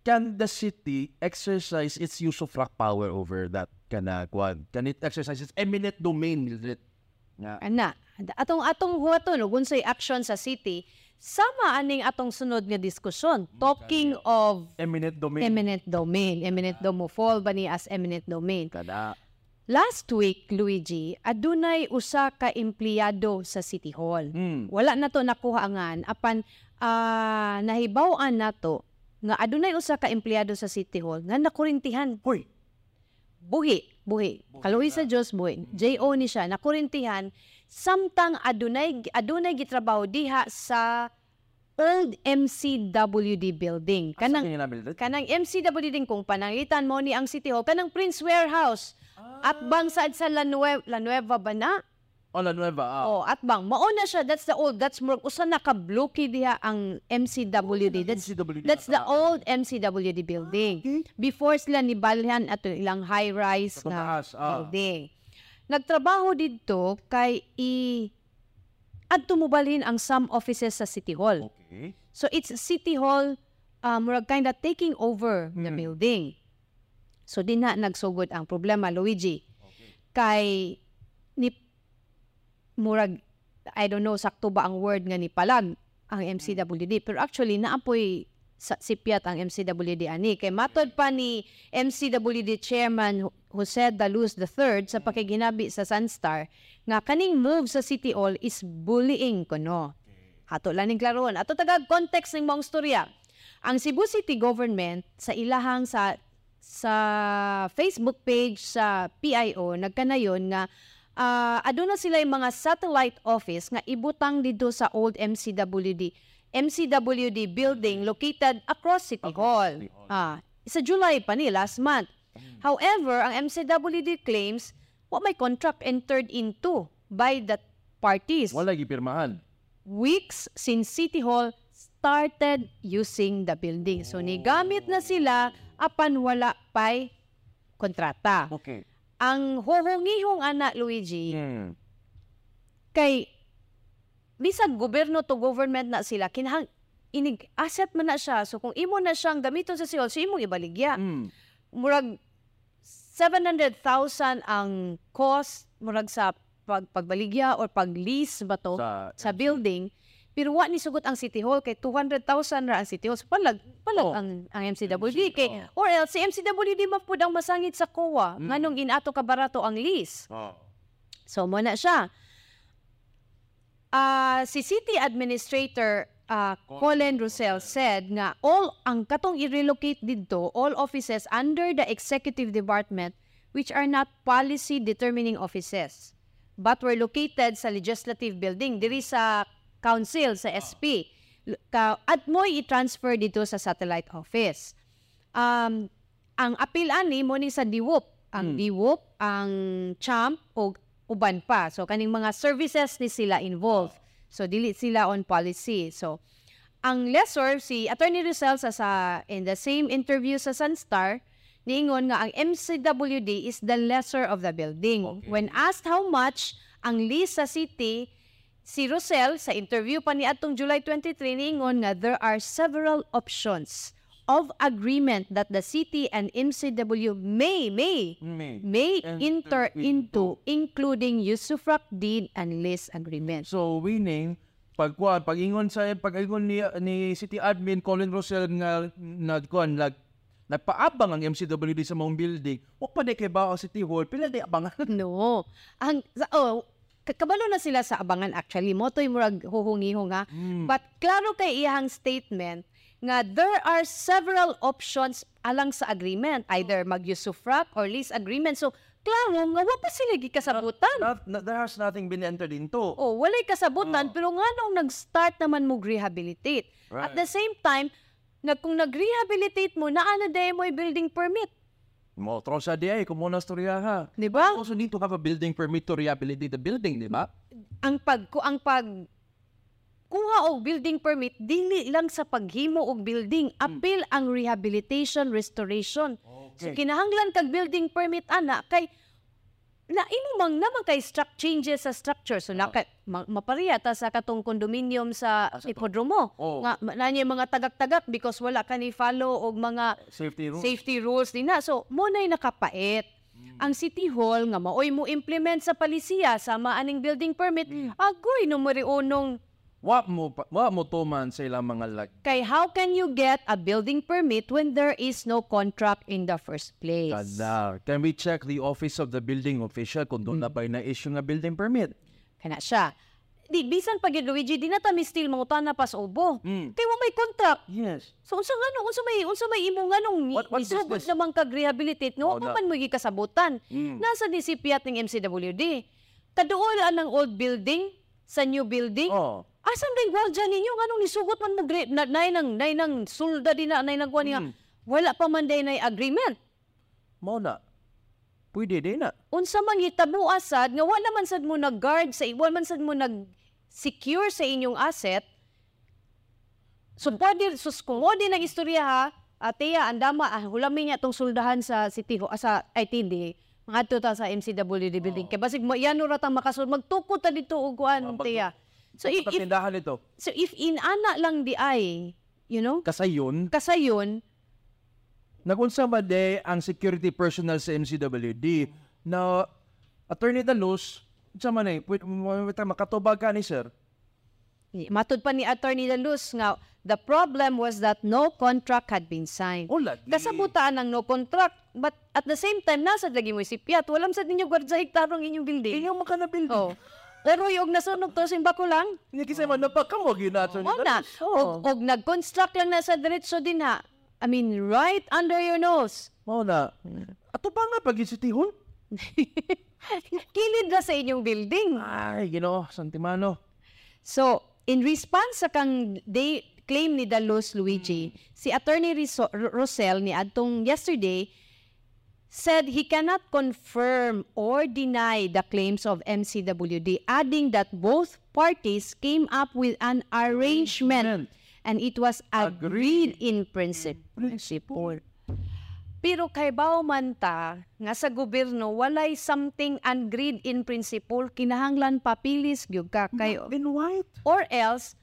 can the city exercise its use of rock power over that kana kwan? Can it exercise its eminent domain? Nga. Ana, atong atong huwaton ug unsay action sa city, sama aning atong sunod nga diskusyon. Talking of Eminent domain. eminent domain, eminent domo fall ba ni as eminent domain. Kada. Last week, Luigi, adunay usa ka empleyado sa City Hall. Mm. Wala na to nakuhaangan apan ah, nahibaw-an nato nga adunay usa ka empleyado sa City Hall nga nakurintihan. Hoy, Buhi, buhi. Kaluwi sa Diyos, buhi. J.O. ni siya, nakurintihan, samtang adunay, adunay gitrabaho diha sa old MCWD building. kanang Kanang, MCWD kung panangitan mo ni ang City Hall, kanang Prince Warehouse. At bang saad sa La Nueva, La Nueva ba na? Oh, La Nueva. Ah. Oh, at bang mao na siya that's the old that's more usa na ka blocky diha ang MCWD. That's MCWD. that's the old MCWD building. Before sila nibalhan ato ilang high rise Sa nga taas, ah. building. Nagtrabaho didto kay i adto mo balhin ang some offices sa City Hall. Okay. So it's City Hall um murag kinda taking over the Mm. building. So di na nagsugod ang problema Luigi. Kay ni murag I don't know sakto ba ang word nga ni palag ang MCWD pero actually naapoy sa sipyat ang MCWD ani kay matod pa ni MCWD chairman Jose Daluz III sa pakiginabi sa Sunstar nga kaning move sa City Hall is bullying kuno. Ato lang ning klaron. Ato tagag context ning mong storya. Ang Cebu City government sa ilahang sa sa Facebook page sa PIO nagkanayon nga ah aduna sila yung mga satellite office nga ibutang dito sa old MCWD MCWD building located across City Hall. Ah, sa July pa ni last month. However, ang MCWD claims wa may contract entered into by the parties Wala gipirmahan. weeks since City Hall started using the building. So nigamit na sila apan wala pay kontrata. Okay. Ang huhungihong anak Luigi Hmm. kay bisag gobyerno to government na sila kinahang inig asset man na siya. So kung imo na siyang gamiton sa Hall, so imong ibaligya. Hmm. Murag 700,000 ang cost murag sa pag pagbaligya or pag-lease ba to Sa, sa building pero wa ni sugot ang City Hall kay 200,000 ra ang City Hall. So palag palag Oh. ang ang MCWD kay or else si MCWD man pud ang masangit sa COA. Nganong inato ka barato ang lease. Oh. so mo na siya. Ah, si City Administrator ah, Colin Russell said nga all ang katong i-relocate didto all offices under the executive department which are not policy determining offices but were located sa legislative building. Diri sa council sa SP at mo i-transfer dito sa satellite office. Um ang apil ani mo ni sa DIWOP ang DIWOP ang CHAMP o uban pa. So kaning mga services ni sila involved. So dili sila on policy. So ang lessor si Attorney Rizal sa, sa in the same interview sa Sunstar niingon nga ang MCWD is the lessor of the building. When asked how much ang lease sa city Si Rosel, sa interview pa ni atong July 23, niingon nga there are several options of agreement that the city and MCW may, may, May. may enter Enter into, including usufruct deed and lease agreement. So winning pagkuan pagingon sa pagingon ni ni City Admin Colin Rosel nga nagkuan nag nagpaabang ang MCWD sa mong building. O pa kay ba ang City Hall pila di abangan. No. Ang, oh, kabalo na sila sa abangan actually. Moto'y murag huhungi nga. But klaro kay iyang statement nga there are several options alang sa agreement. Either mag-usufruct or lease agreement. So, klaro nga wa pa sila gikasabutan. Not, not, there has nothing been entered into. Oh, walay kasabutan pero nga nung nag-start naman mo rehabilitate. At the same time, nag kung nag-rehabilitate mo, naana day mo building permit. Mo tro sa di ay kung mo na storya ha. Di ba? Also need to have a building permit to rehabilitate the building, di ba? ang pag ku- ang pag kuha og building permit dili lang sa paghimo og building apil ang rehabilitation restoration so Okay. kinahanglan kag building permit ana kay na imo mang naman kay struct changes sa structure so na kay ma- mapareha ta sa katong condominium sa ipodromo Oh. nga na niya mga tagak-tagak because wala ka ni follow og mga Safety rules. safety rules din na. So, mo na'y nakapait. Ang City Hall nga maoy mo implement sa palisiya sa maaning building permit, agoy no unong Wa mo wa mo tuman sa ilang mga lag. kay how can you get a building permit when there is no contract in the first place? Kada. Can we check the office of the building official kung doon na ba na issue nga building permit? Kana siya. Di bisan pag Luigi, di na ta mi still mangutana pa sa ubo. Mm. Kay wa may contract. Yes. So unsa ngano, unsa may unsa may imong nganong business? naman kag rehabilitate nga Oh, na- man mo gikasabutan. Mm. Nasa disipiat ng MCWD. Kaduol ang old building sa new building. Oh. Asan din gwardya ninyo nganong nisugot man mo gre- na nay nang nay nang sulda din na nay nang kuha niya. Mm. Wala pa man day nay agreement. Mo na. Pwede din na. Unsa man hitabo asad nga wala man sad mo nag guard sa wala man sad mo nag secure sa inyong asset. So pwede sus kung mo din ang istorya ha, atiya andama ah, hulami niya tong suldahan sa City Hall ah, sa ITD mga ta sa MCWD building. Kay basig mo yan ra tang makasul magtukod ta dito og kuan Oh, tiya. So if, Sa if tindahan ito. so if inana lang di ay, you know, Kasayon, kasayon, nagunsa ba de ang security personnel sa MCWD na Attorney Dalos, sa man eh, makatubag ka ni sir. Matud pa ni Attorney Dalus nga the problem was that no contract had been signed. O lagi. Kasabutaan ng no contract but at the same time nasa lagi mo si Piat walam sa ninyo gwardya hektarong inyong building. Inyo maka na building. Oh. Pero yung nasunog to simba ko lang. Hindi kasi man napakamo ginato ni O na. Dalos. Og, og nag-construct lang na sa diretso din ha. I mean, right under your nose. Mao na. Ato ba nga pag Hall? Kilid na sa inyong building. Ay, Ginoo, Santimano. So, in response sa kang day, claim ni Dalos Luigi, si Attorney Rosel ni Adtong yesterday said he cannot confirm or deny the claims of MCWD, adding that both parties came up with an arrangement and it was agreed in principle. Pero kay man ta nga sa gobyerno walay something agreed in principle kinahanglan papilis gyud ka kay In white. or else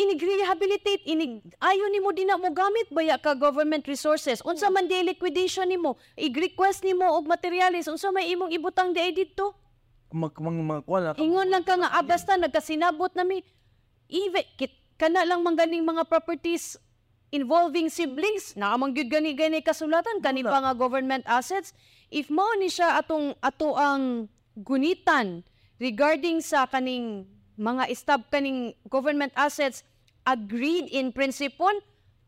inig-rehabilitate inig ayo nimo din na mo gamit baya ka government resources. Unsa man di liquidation nimo i-request nimo og materials unsa may imong ibutang di didto Mag, mag, wala. ingon lang ka nga ah, basta nagkasinabot nami even kit kana lang mangganing mga properties involving siblings na amang gyud gani gani kasulatan kani pa nga government assets. If mao ni siya atong ato ang gunitan regarding sa kaning mga stab kaning government assets agreed in principle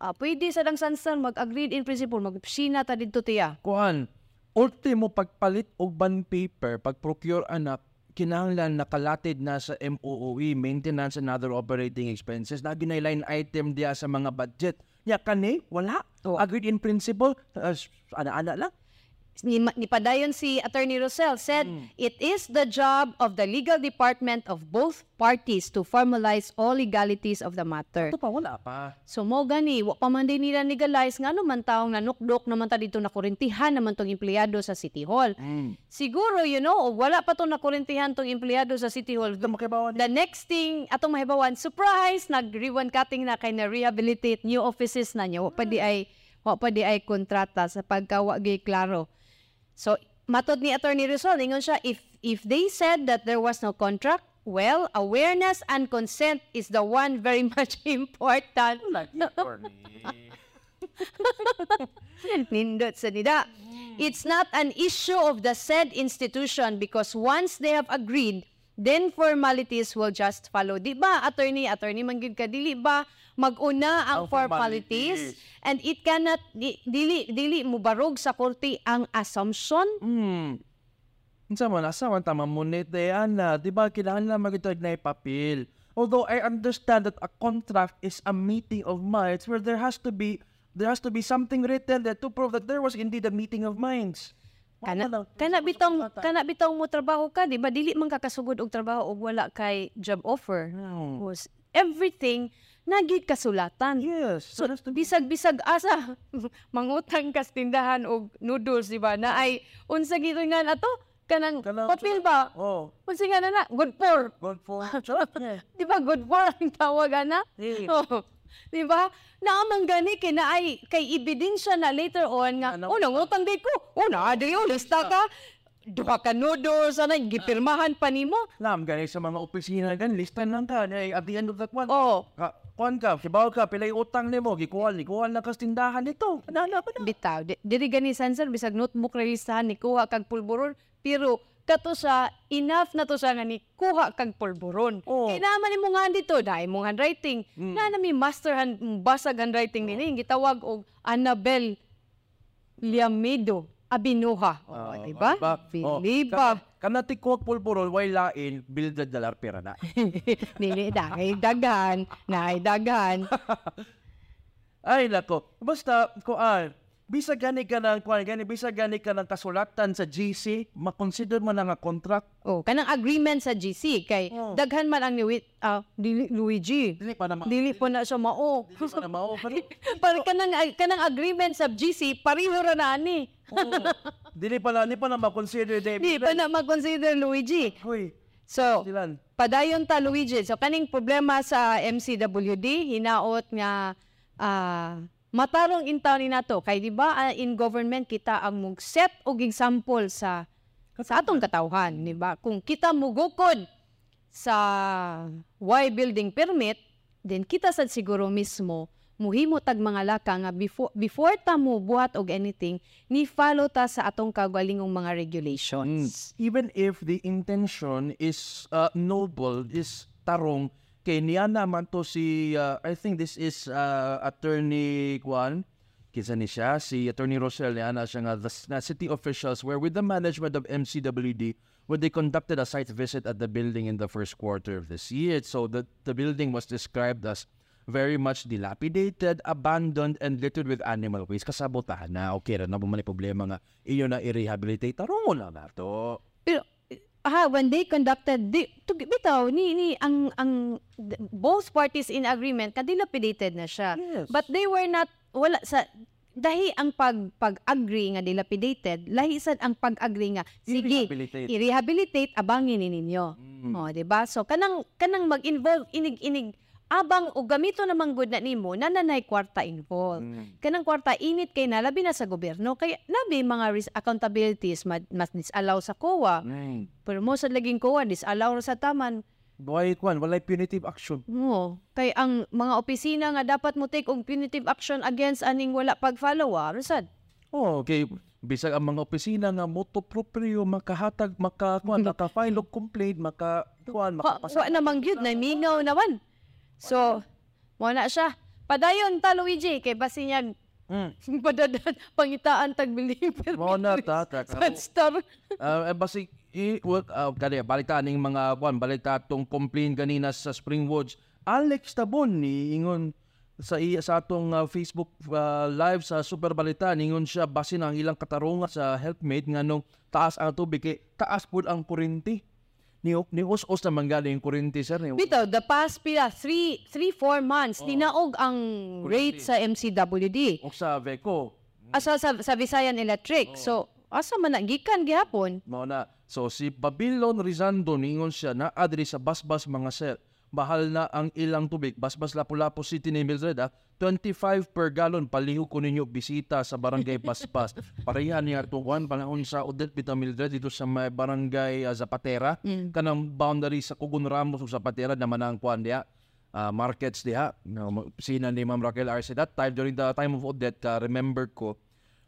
ah, pwede sa dang sansan mag-agreed in principle mag-sina ta didto tiya Kuan, ultimo pagpalit og bond paper, pag-procure anak, kinahanglan nakalatid na sa MOOE, maintenance and other operating expenses, na line item diya sa mga budget. Ya kani, wala. Oh. Agreed in principle, uh, ana-ana lang. Ni, ni padayon si Attorney Rosell said it is the job of the legal department of both parties to formalize all legalities of the matter. Ito pa, wala pa. So mo gani, wa pa man din nila legalize nga naman taong nanukdok naman ta dito na kurintihan naman tong empleyado sa City Hall. Siguro, you know, wala pa to na kurintihan tong empleyado sa City Hall. Ito makibawan. The next thing, atong mahibawan, surprise, nag-ribbon cutting na kay na-rehabilitate new offices na niya. Wa pa di ay, wa pa di ay kontrata sa pagkawa gay klaro. So, matod ni Attorney Rizal, ingon siya, if, if they said that there was no contract, well, awareness and consent is the one very much important. Nindot sa nida. It's not an issue of the said institution because once they have agreed, then formalities will just follow. Di ba, attorney, attorney, manggid ka, dili ba maguna ang Ang formalities, formalities. and it cannot, di, dili, dili mo barog sa korte ang assumption? Unsa man asa man tama munit eh ana, di ba kinahanglan magitag na papel. Although I understand that a contract is a meeting of minds where there has to be there has to be something written that to prove that there was indeed a meeting of minds. Kana, kana bitong kana bitong mo trabaho ka, di ba dili man ka kasugod og trabaho og wala kay job offer. Hmm. Was everything nagid kasulatan. Yes. So, bisag-bisag asa mangutang kas tindahan og noodles di ba na ay unsa gito nga ato kanang Kanang- papel ba? Oh, Unsa nga na na good for. good for. Di ba good for ang tawag ana? Yes. Oh. Di ba? Naamang gani kay na ay kay ebidensya na later on nga Ano? oh nangutang di ko. Oh na oh lista ka. Duha ka noodles ana gipirmahan pa nimo. Lam gani sa mga opisina gan listan lang ka na at the end of that one. Oh, Ka, kuan ka, sibaw ka, pilay utang nimo, gikuha, gikuha na kas tindahan nito. Nana pa na. bitaw di, diri gani sanser bisag notebook realistahan ni kuha kag pulburon pero kato sa enough na to sa nga ni kuha kag pulburon Oo. kay naman imo nga dito dai imong handwriting na nami master hand basag handwriting nini gitawag og Annabel Liamido Abinuha. Oh, di ba Oh, Biliba ka, kanati ko pulpurol, way lain, bilda dalar pera na. nili dagay daghan naay daghan. Ay, nako. Basta, kuan, bisa gani ka ng, kuan, gani, bisa gani ka ng kasulatan sa GC, makonsider mo na nga contract. oh kanang agreement sa GC kay Oh. daghan man ang Luigi ah, dili- Luigi Dili pa na ma- dili pa na siya mao Dili pa na mao. Pero, Para kanang kanang agreement sa GC pareho ra na ani. oh, dili pa na, dili pa na makonsider, David. Di pa na mag-consider Luigi. Hoy, So, silan. padayon ta Luigi. So kaning problema sa MCWD hinaot nga ah, matarong intaw ni nato kay di ba ah, in government kita ang mug set og example sa sa atong katawhan, di ba? Kung kita mugukod sa Y building permit, then kita sad siguro mismo muhimo tag mga laka nga before before ta mo buhat og anything ni follow ta sa atong kagwalingong mga regulations. Even if the intention is uh, noble, is tarong, kay niya naman to si, uh, I think this is uh, attorney Juan, Kinsa ni siya, si Attorney Rosel niya na siya nga the na city officials were with the management of MCWD when they conducted a site visit at the building in the first quarter of this year. So the, the building was described as very much dilapidated, abandoned, and littered with animal waste. Kasabotahan na, okay na mo man yung problema nga iyo na i-rehabilitate. Tarong na na to. Ah, when they conducted di, to, bitaw ni ni ang ang th- both parties in agreement ka dilapidated na siya. Yes. But they were not wala sa dahi ang pag pag-agree nga dilapidated, lahi sad ang pag-agree nga sige I-rehabilitate. i-rehabilitate abangin ni ninyo. Mm. Oh, di ba? So kanang kanang mag-involve inig-inig abang og gamito namang good na nimo nananay kwarta involved. Mm. Kanang kwarta init kay na labi na sa gobyerno kay nabi mga accountabilities ma- mas disallow sa COA. Mm. Pero mo sa laging COA disallow sa taman. Why, kwan, walay punitive action. Mo kay ang mga opisina nga dapat mo take og punitive action against aning wala pag-follow ah, rasad. Oh, okay. Bisag ang mga opisina nga moto proprio makahatag maka kwan maka-file og complaint maka kwan Wa, makapasa. wa namang gyud na mingaw naman. So, mo na siya. Padayon ta Luigi kay basinyag Mm. padadan pangitaan tag building Mo na ta ta. Star. Uh, eh, basi i well, uh, kani balita ning mga kwan balita tong complaint kanina sa Springwoods. Alex Tabon ni ingon sa iya sa atong uh, Facebook uh, live sa Super Balita ningon siya basin ang ilang katarungan sa helpmate nganong taas ang tubig kay taas pud ang kuryente. Ni ni us-us na manggaling yung kuryente sir ni Bitaw, the past pila, 3, 3, 4 months, tinaog ang rate sa MCWD. o sa Veco. Asa sa, sa Visayan Electric. So, asa man na, gikan gihapon. Mao na. So si Babylon Rizando ningon siya na adri sa basbas mga sir. Bahal na ang ilang tubig. Basbas Lapu-Lapu City ni Mildred ah. 25 per gallon paliho ko ninyo bisita sa barangay Basbas. Parehan niya tuwan panahon sa Odette Bita Mildred dito sa may barangay ah, Zapatera. Kanang boundary sa Kugun Ramos ug Zapatera naman ang kuan diha. ah, markets diha. No, sina ni Ma'am Raquel Arce that time during the time of Odette ka remember ko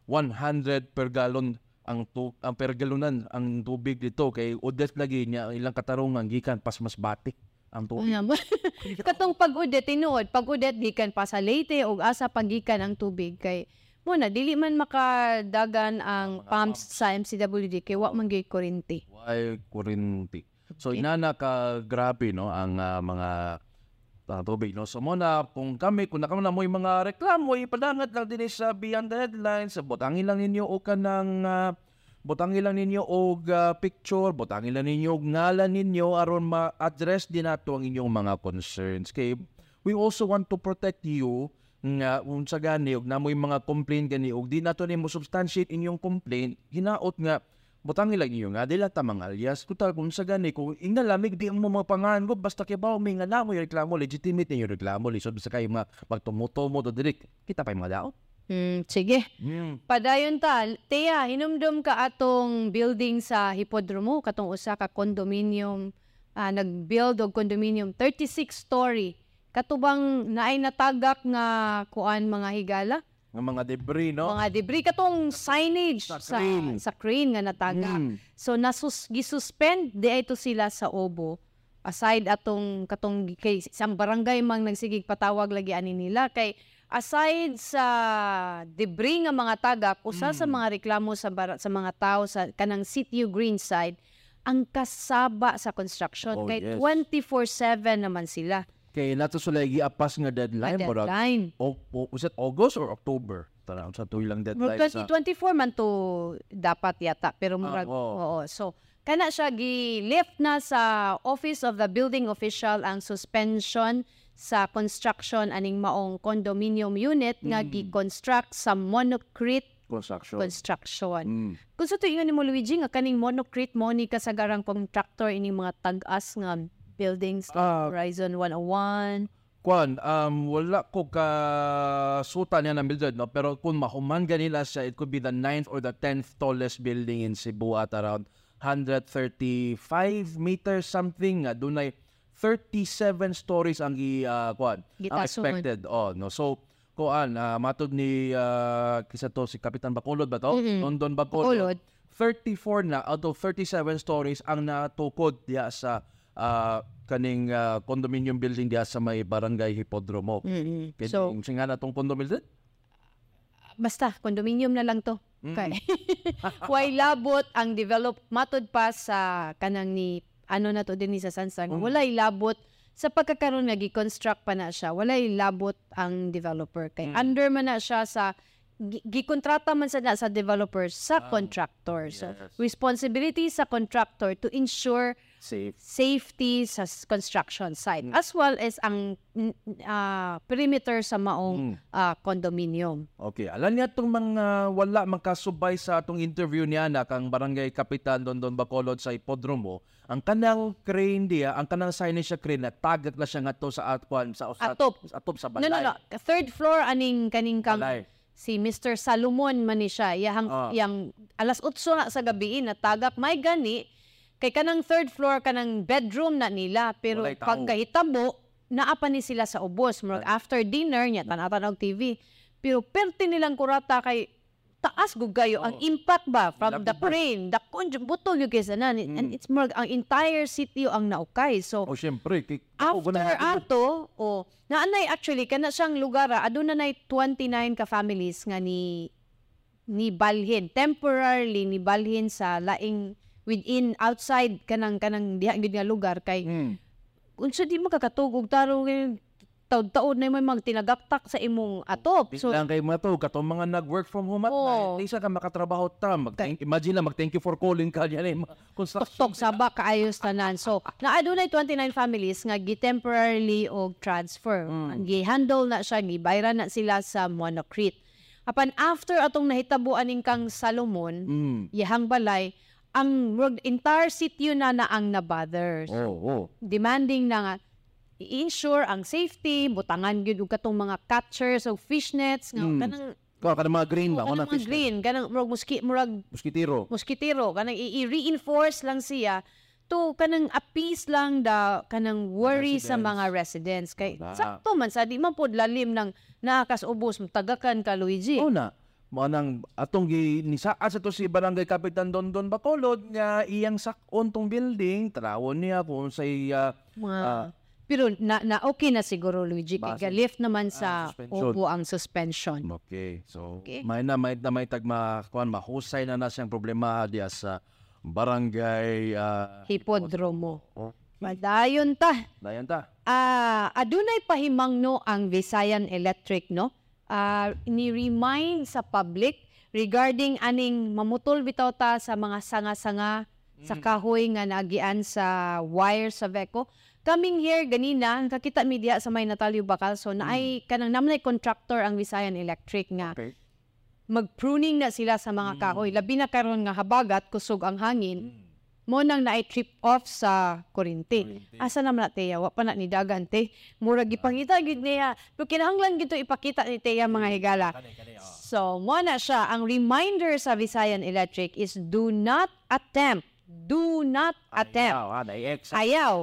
100 per gallon ang tu ang per galonan ang tubig dito kay Odette lagi niya ang ilang katarungan gikan pas mas batik ang tubig. Ba? Katong pag-udet, tinuod, pag-udet, gikan pa sa Leyte o asa pagikan ang tubig. Kay, muna, dili man makadagan ang pumps sa MCWD kay wa man gyud kuryente. Why kurinti. So inana ka grabe no ang ah, mga ah, tubig no. So mo na kung kami kung nakamo na mo yung mga reklamo ipadangat lang din sa beyond the headlines butangin lang ninyo o kanang uh, butangin lang ninyo og ah, picture, butangin lang ninyo og ngalan ninyo aron ma-address din nato ang inyong mga concerns. Kay we also want to protect you nga unsa gani og namoy mga complaint gani og di nato nimo substantiate inyong complaint hinaot nga butangin lang ninyo nga dila ta mga alias kutal kung sa gani kung ingalamig di mo mapangan ko basta kay bawo may nga namo yung reklamo legitimate ninyo reklamo lisod sa kayo mga magtumuto-mo to direct kita pa mga daot Hmm, sige. mm. Padayon ta, Teya, hinumdum ka atong building sa Hipodromo, katong usa ka condominium, ah, nag-build og condominium, 36 story. Katubang naay natagak nga kuan mga higala, ng mga debris no mga debris katong signage Sa sa crane. sa crane nga natagak. Mm. So nasus gisuspend di ay to sila sa Obo. Aside atong katong kay isang barangay mang nagsigig patawag lagi ani nila kay aside sa debris nga mga tagak usa sa Mm. mga reklamo sa sa mga tao sa kanang CTU Greenside ang kasaba sa construction Oh, kay yes. 24/7 naman sila. kay nato sa lagi apas nga deadline murag deadline. o, o, was it August or October tanaw sa tuig lang deadline Murag sa 2024 man to dapat yata pero murag oo. oo. So kana siya gi-lift na sa Office of the Building Official ang suspension sa construction aning maong condominium unit nga gi-construct sa monocrete construction construction. Mm. Kung sa tuingan nimo Luigi nga kaning monocrete mo ni kasagarang contractor ini mga tag-as nga buildings Ah, Horizon 101. Kwan, um, wala ko ka suta niya ng Mildred, no? pero kung mahuman ganila siya, it could be the 9th or the 10th tallest building in Cebu at around 135 meters something. Uh, doon ay 37 stories ang gi, uh, kwan, ang Gitasunod. expected. Oh, no? So, kuan, uh, matod ni uh, kisa to si Kapitan Bacolod ba to? Mhm. London Bacolod. Bacolod. 34 na out of 37 stories ang natukod diya sa ah, kaning ah, condominium building diya sa may barangay Hipodromo. Mm-mm. Kaya So singa na tong condominium basta condominium na lang to. Mm. Okay. Way labot ang develop matod pa sa kanang ni ano na to din ni sa Sansang. Mm. Walay labot sa pagkakaroon nga gi-construct pa na siya. Walay labot ang developer kay Mm. under man na siya sa gi- gikontrata man sa na sa developer sa contractor. So Ah, yes. responsibility sa contractor to ensure Safe. safety sa construction site Mm. as well as ang ah, perimeter sa maong Mm. ah, condominium. Okay, alam niya itong mga wala makasubay sa atong interview niya na kang barangay kapitan Don Don Bacolod sa Ipodromo, ang kanang crane diya, ang kanang signage sa crane na tagak na siya nga to sa atwan sa sa- Atop. sa atop sa No, balay. no, no. Third floor aning kaning kang Balay. si Mr. Salomon man ni siya. Yang, Ah. yang alas 8 nga sa gabi natagak may gani kay kanang third floor kanang bedroom na nila pero Walay tao. pagkahitabo naa pa ni sila sa ubos. Murag after dinner nya tanaw-tanaw TV pero perti nilang kurata kay taas gugayo ang impact ba from the crane the conj- butol yung kaysa na and it's more ang entire city ang naukay. So O syempre, kay, ako, After ganahan ko. ato, o naanay actually kana siyang lugar ah, aduna nay 29 ka families nga ni ni balhin. Temporarily ni balhin sa laing within outside kanang kanang diha gid nga lugar kay Mm. unsa di makakatugog taro taud-taud na may magtinagaktak sa imong atop so lang kay mga to, katong mga nag-work from home at Oo. night, isa ka makatrabaho ta. Mag imagine na, mag-thank you for calling ka niya na construction. tok saba kaayos tanan. So, naadunay 29 families nga gi-temporarily og transfer. Mm. Gi-handle na siya, gibayran na sila sa Monocrete. Apan after atong nahitabuan ning kang Salomon, Mm. yahang balay, ang entire city na na ang nabother. So, Oh, oh. demanding na nga i-ensure ang safety, butangan gyud og katong mga catchers o fishnets nga Mm. kanang Kaya ka mga green ba? kanang Kanang mga green, kanang murag muski murag Mosquitero. moskitero kanang i- i-reinforce lang siya to kanang appease lang the kanang worry sa Residents. mga residents kay Wala. sakto man sa di man pod lalim ng nakakasubos tagakan ka Luigi Oo na. Mo nang atong gi nisaa sa to si Barangay Kapitan Don Don Bacolod nga iyang sakon tong building, trawon niya kung sa iya Mga- ah, pero na, na okay na siguro Luigi kay Base. lift naman sa suspension. upo ang suspension Okay. So, Okay. may na may na may tagma kuan mahusay na na siyang problema diya sa barangay ah hipodromo Oh. madayon ta dayan ta. Ah, adunay pahimangno ang Visayan Electric no. Ah, ni-remind sa public regarding aning mamutol bitaw ta sa mga sanga-sanga sa kahoy nga nagian sa wire sa Veco. Coming here ganina kakita media sa may Natalio Bakal so naay kanang namnay contractor ang Visayan Electric nga Okay. mag-pruning na sila sa mga kahoy. Labi na karon nga habagat kusog ang hangin mo nang naay trip off sa kurinti. Asa naman na Teya? Wa pa na ni dagan te. Mura gipangita gid niya. Pero kinahanglan gito ipakita ni Teya mga higala. So, mo na siya. Ang reminder sa Visayan Electric is do not attempt, do not attempt, Ayaw, ah, ayaw,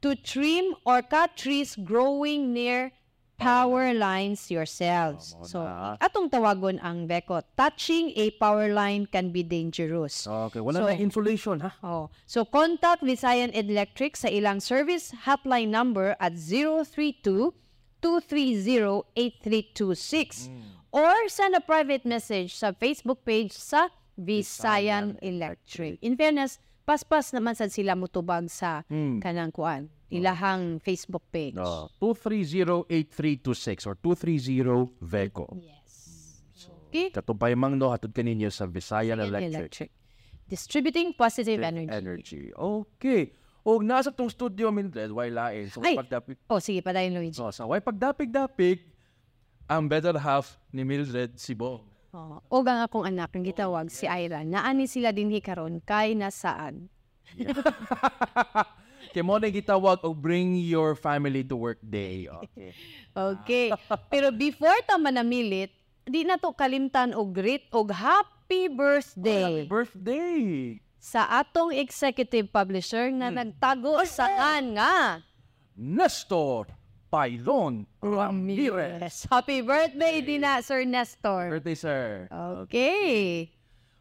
to trim or cut trees growing near power lines yourselves. Tama So, na. atong tawagon ang Beko. Touching a power line can be dangerous. Okay, wala So- na insulation ha. Oh. So contact Visayan Electric sa ilang service hotline number at 032-230-8326 or send a private message sa Facebook page sa Visayan Electric. In fairness, paspas naman sad sila mutubag sa Hmm. kanang kuan ilahang Facebook page. No, 230-8326 or 230 VECO. Yes. Okay. Katupay mang no hatod kaninyo sa Visayan Visayan Electric. Distributing positive energy. Energy. Okay. O nasa tong studio Mildred, why lain. So Ay! pagdapig Oh, sige pa dayon Luigi. so, sa why pagdapig-dapig ang better half ni Mildred si Bong. Oh, og ang akong anak ang gitawag si Ira. Naani sila dinhi karon kay nasaan. Kay mo na gitawag og bring your family to work day. Okay. Okay. Pero before ta manamilit, di na to kalimtan og greet og happy birthday Birthday. sa atong executive publisher nga nagtago sa nga Nestor Pailon Ramirez. Happy birthday din na Sir Nestor. Birthday, sir. Okay. Okay,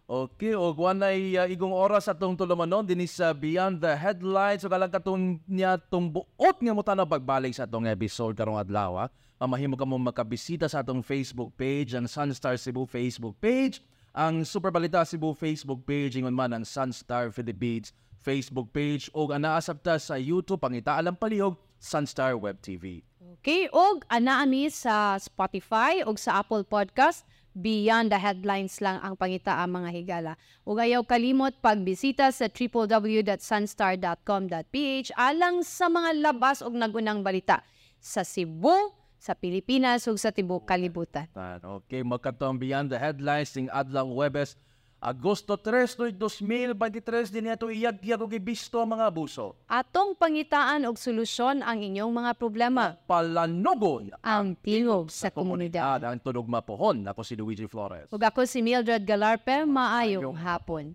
o wanay uh, igong oras atong tulumanon din sa Beyond the Headlines. So kalang katong niya tong buot nga mo tanaw pagbalik sa atong episode karong adlaw. ah. uh, mahimo ka mo makabisita sa atong Facebook page, ang Sunstar Cebu Facebook page, ang Super Balita Cebu Facebook page, ingon man ang Sunstar Philippines Facebook page, o anaasabta sa YouTube, ang itaalang palihog, Sunstar Web TV. Okay, og anaani sa Spotify og sa Apple Podcast Beyond the Headlines lang ang pangita ang mga higala. Ug ayaw kalimot pagbisita sa www.sunstar.com.ph alang sa mga labas og nagunang balita sa Cebu, sa Pilipinas ug sa tibuok kalibutan. Tan, Okay, magkatong Beyond the Headlines ning adlang Webes, Agosto 3, noy 2023 din ito iyag-iyag og ibisto ang mga abuso. Atong pangitaan og solusyon ang inyong mga problema. Palanugon Ang tingog sa komunidad. ang tunog mapohon. Ako si Luigi Flores. Ug ako si Mildred Galarpe, maayong hapon.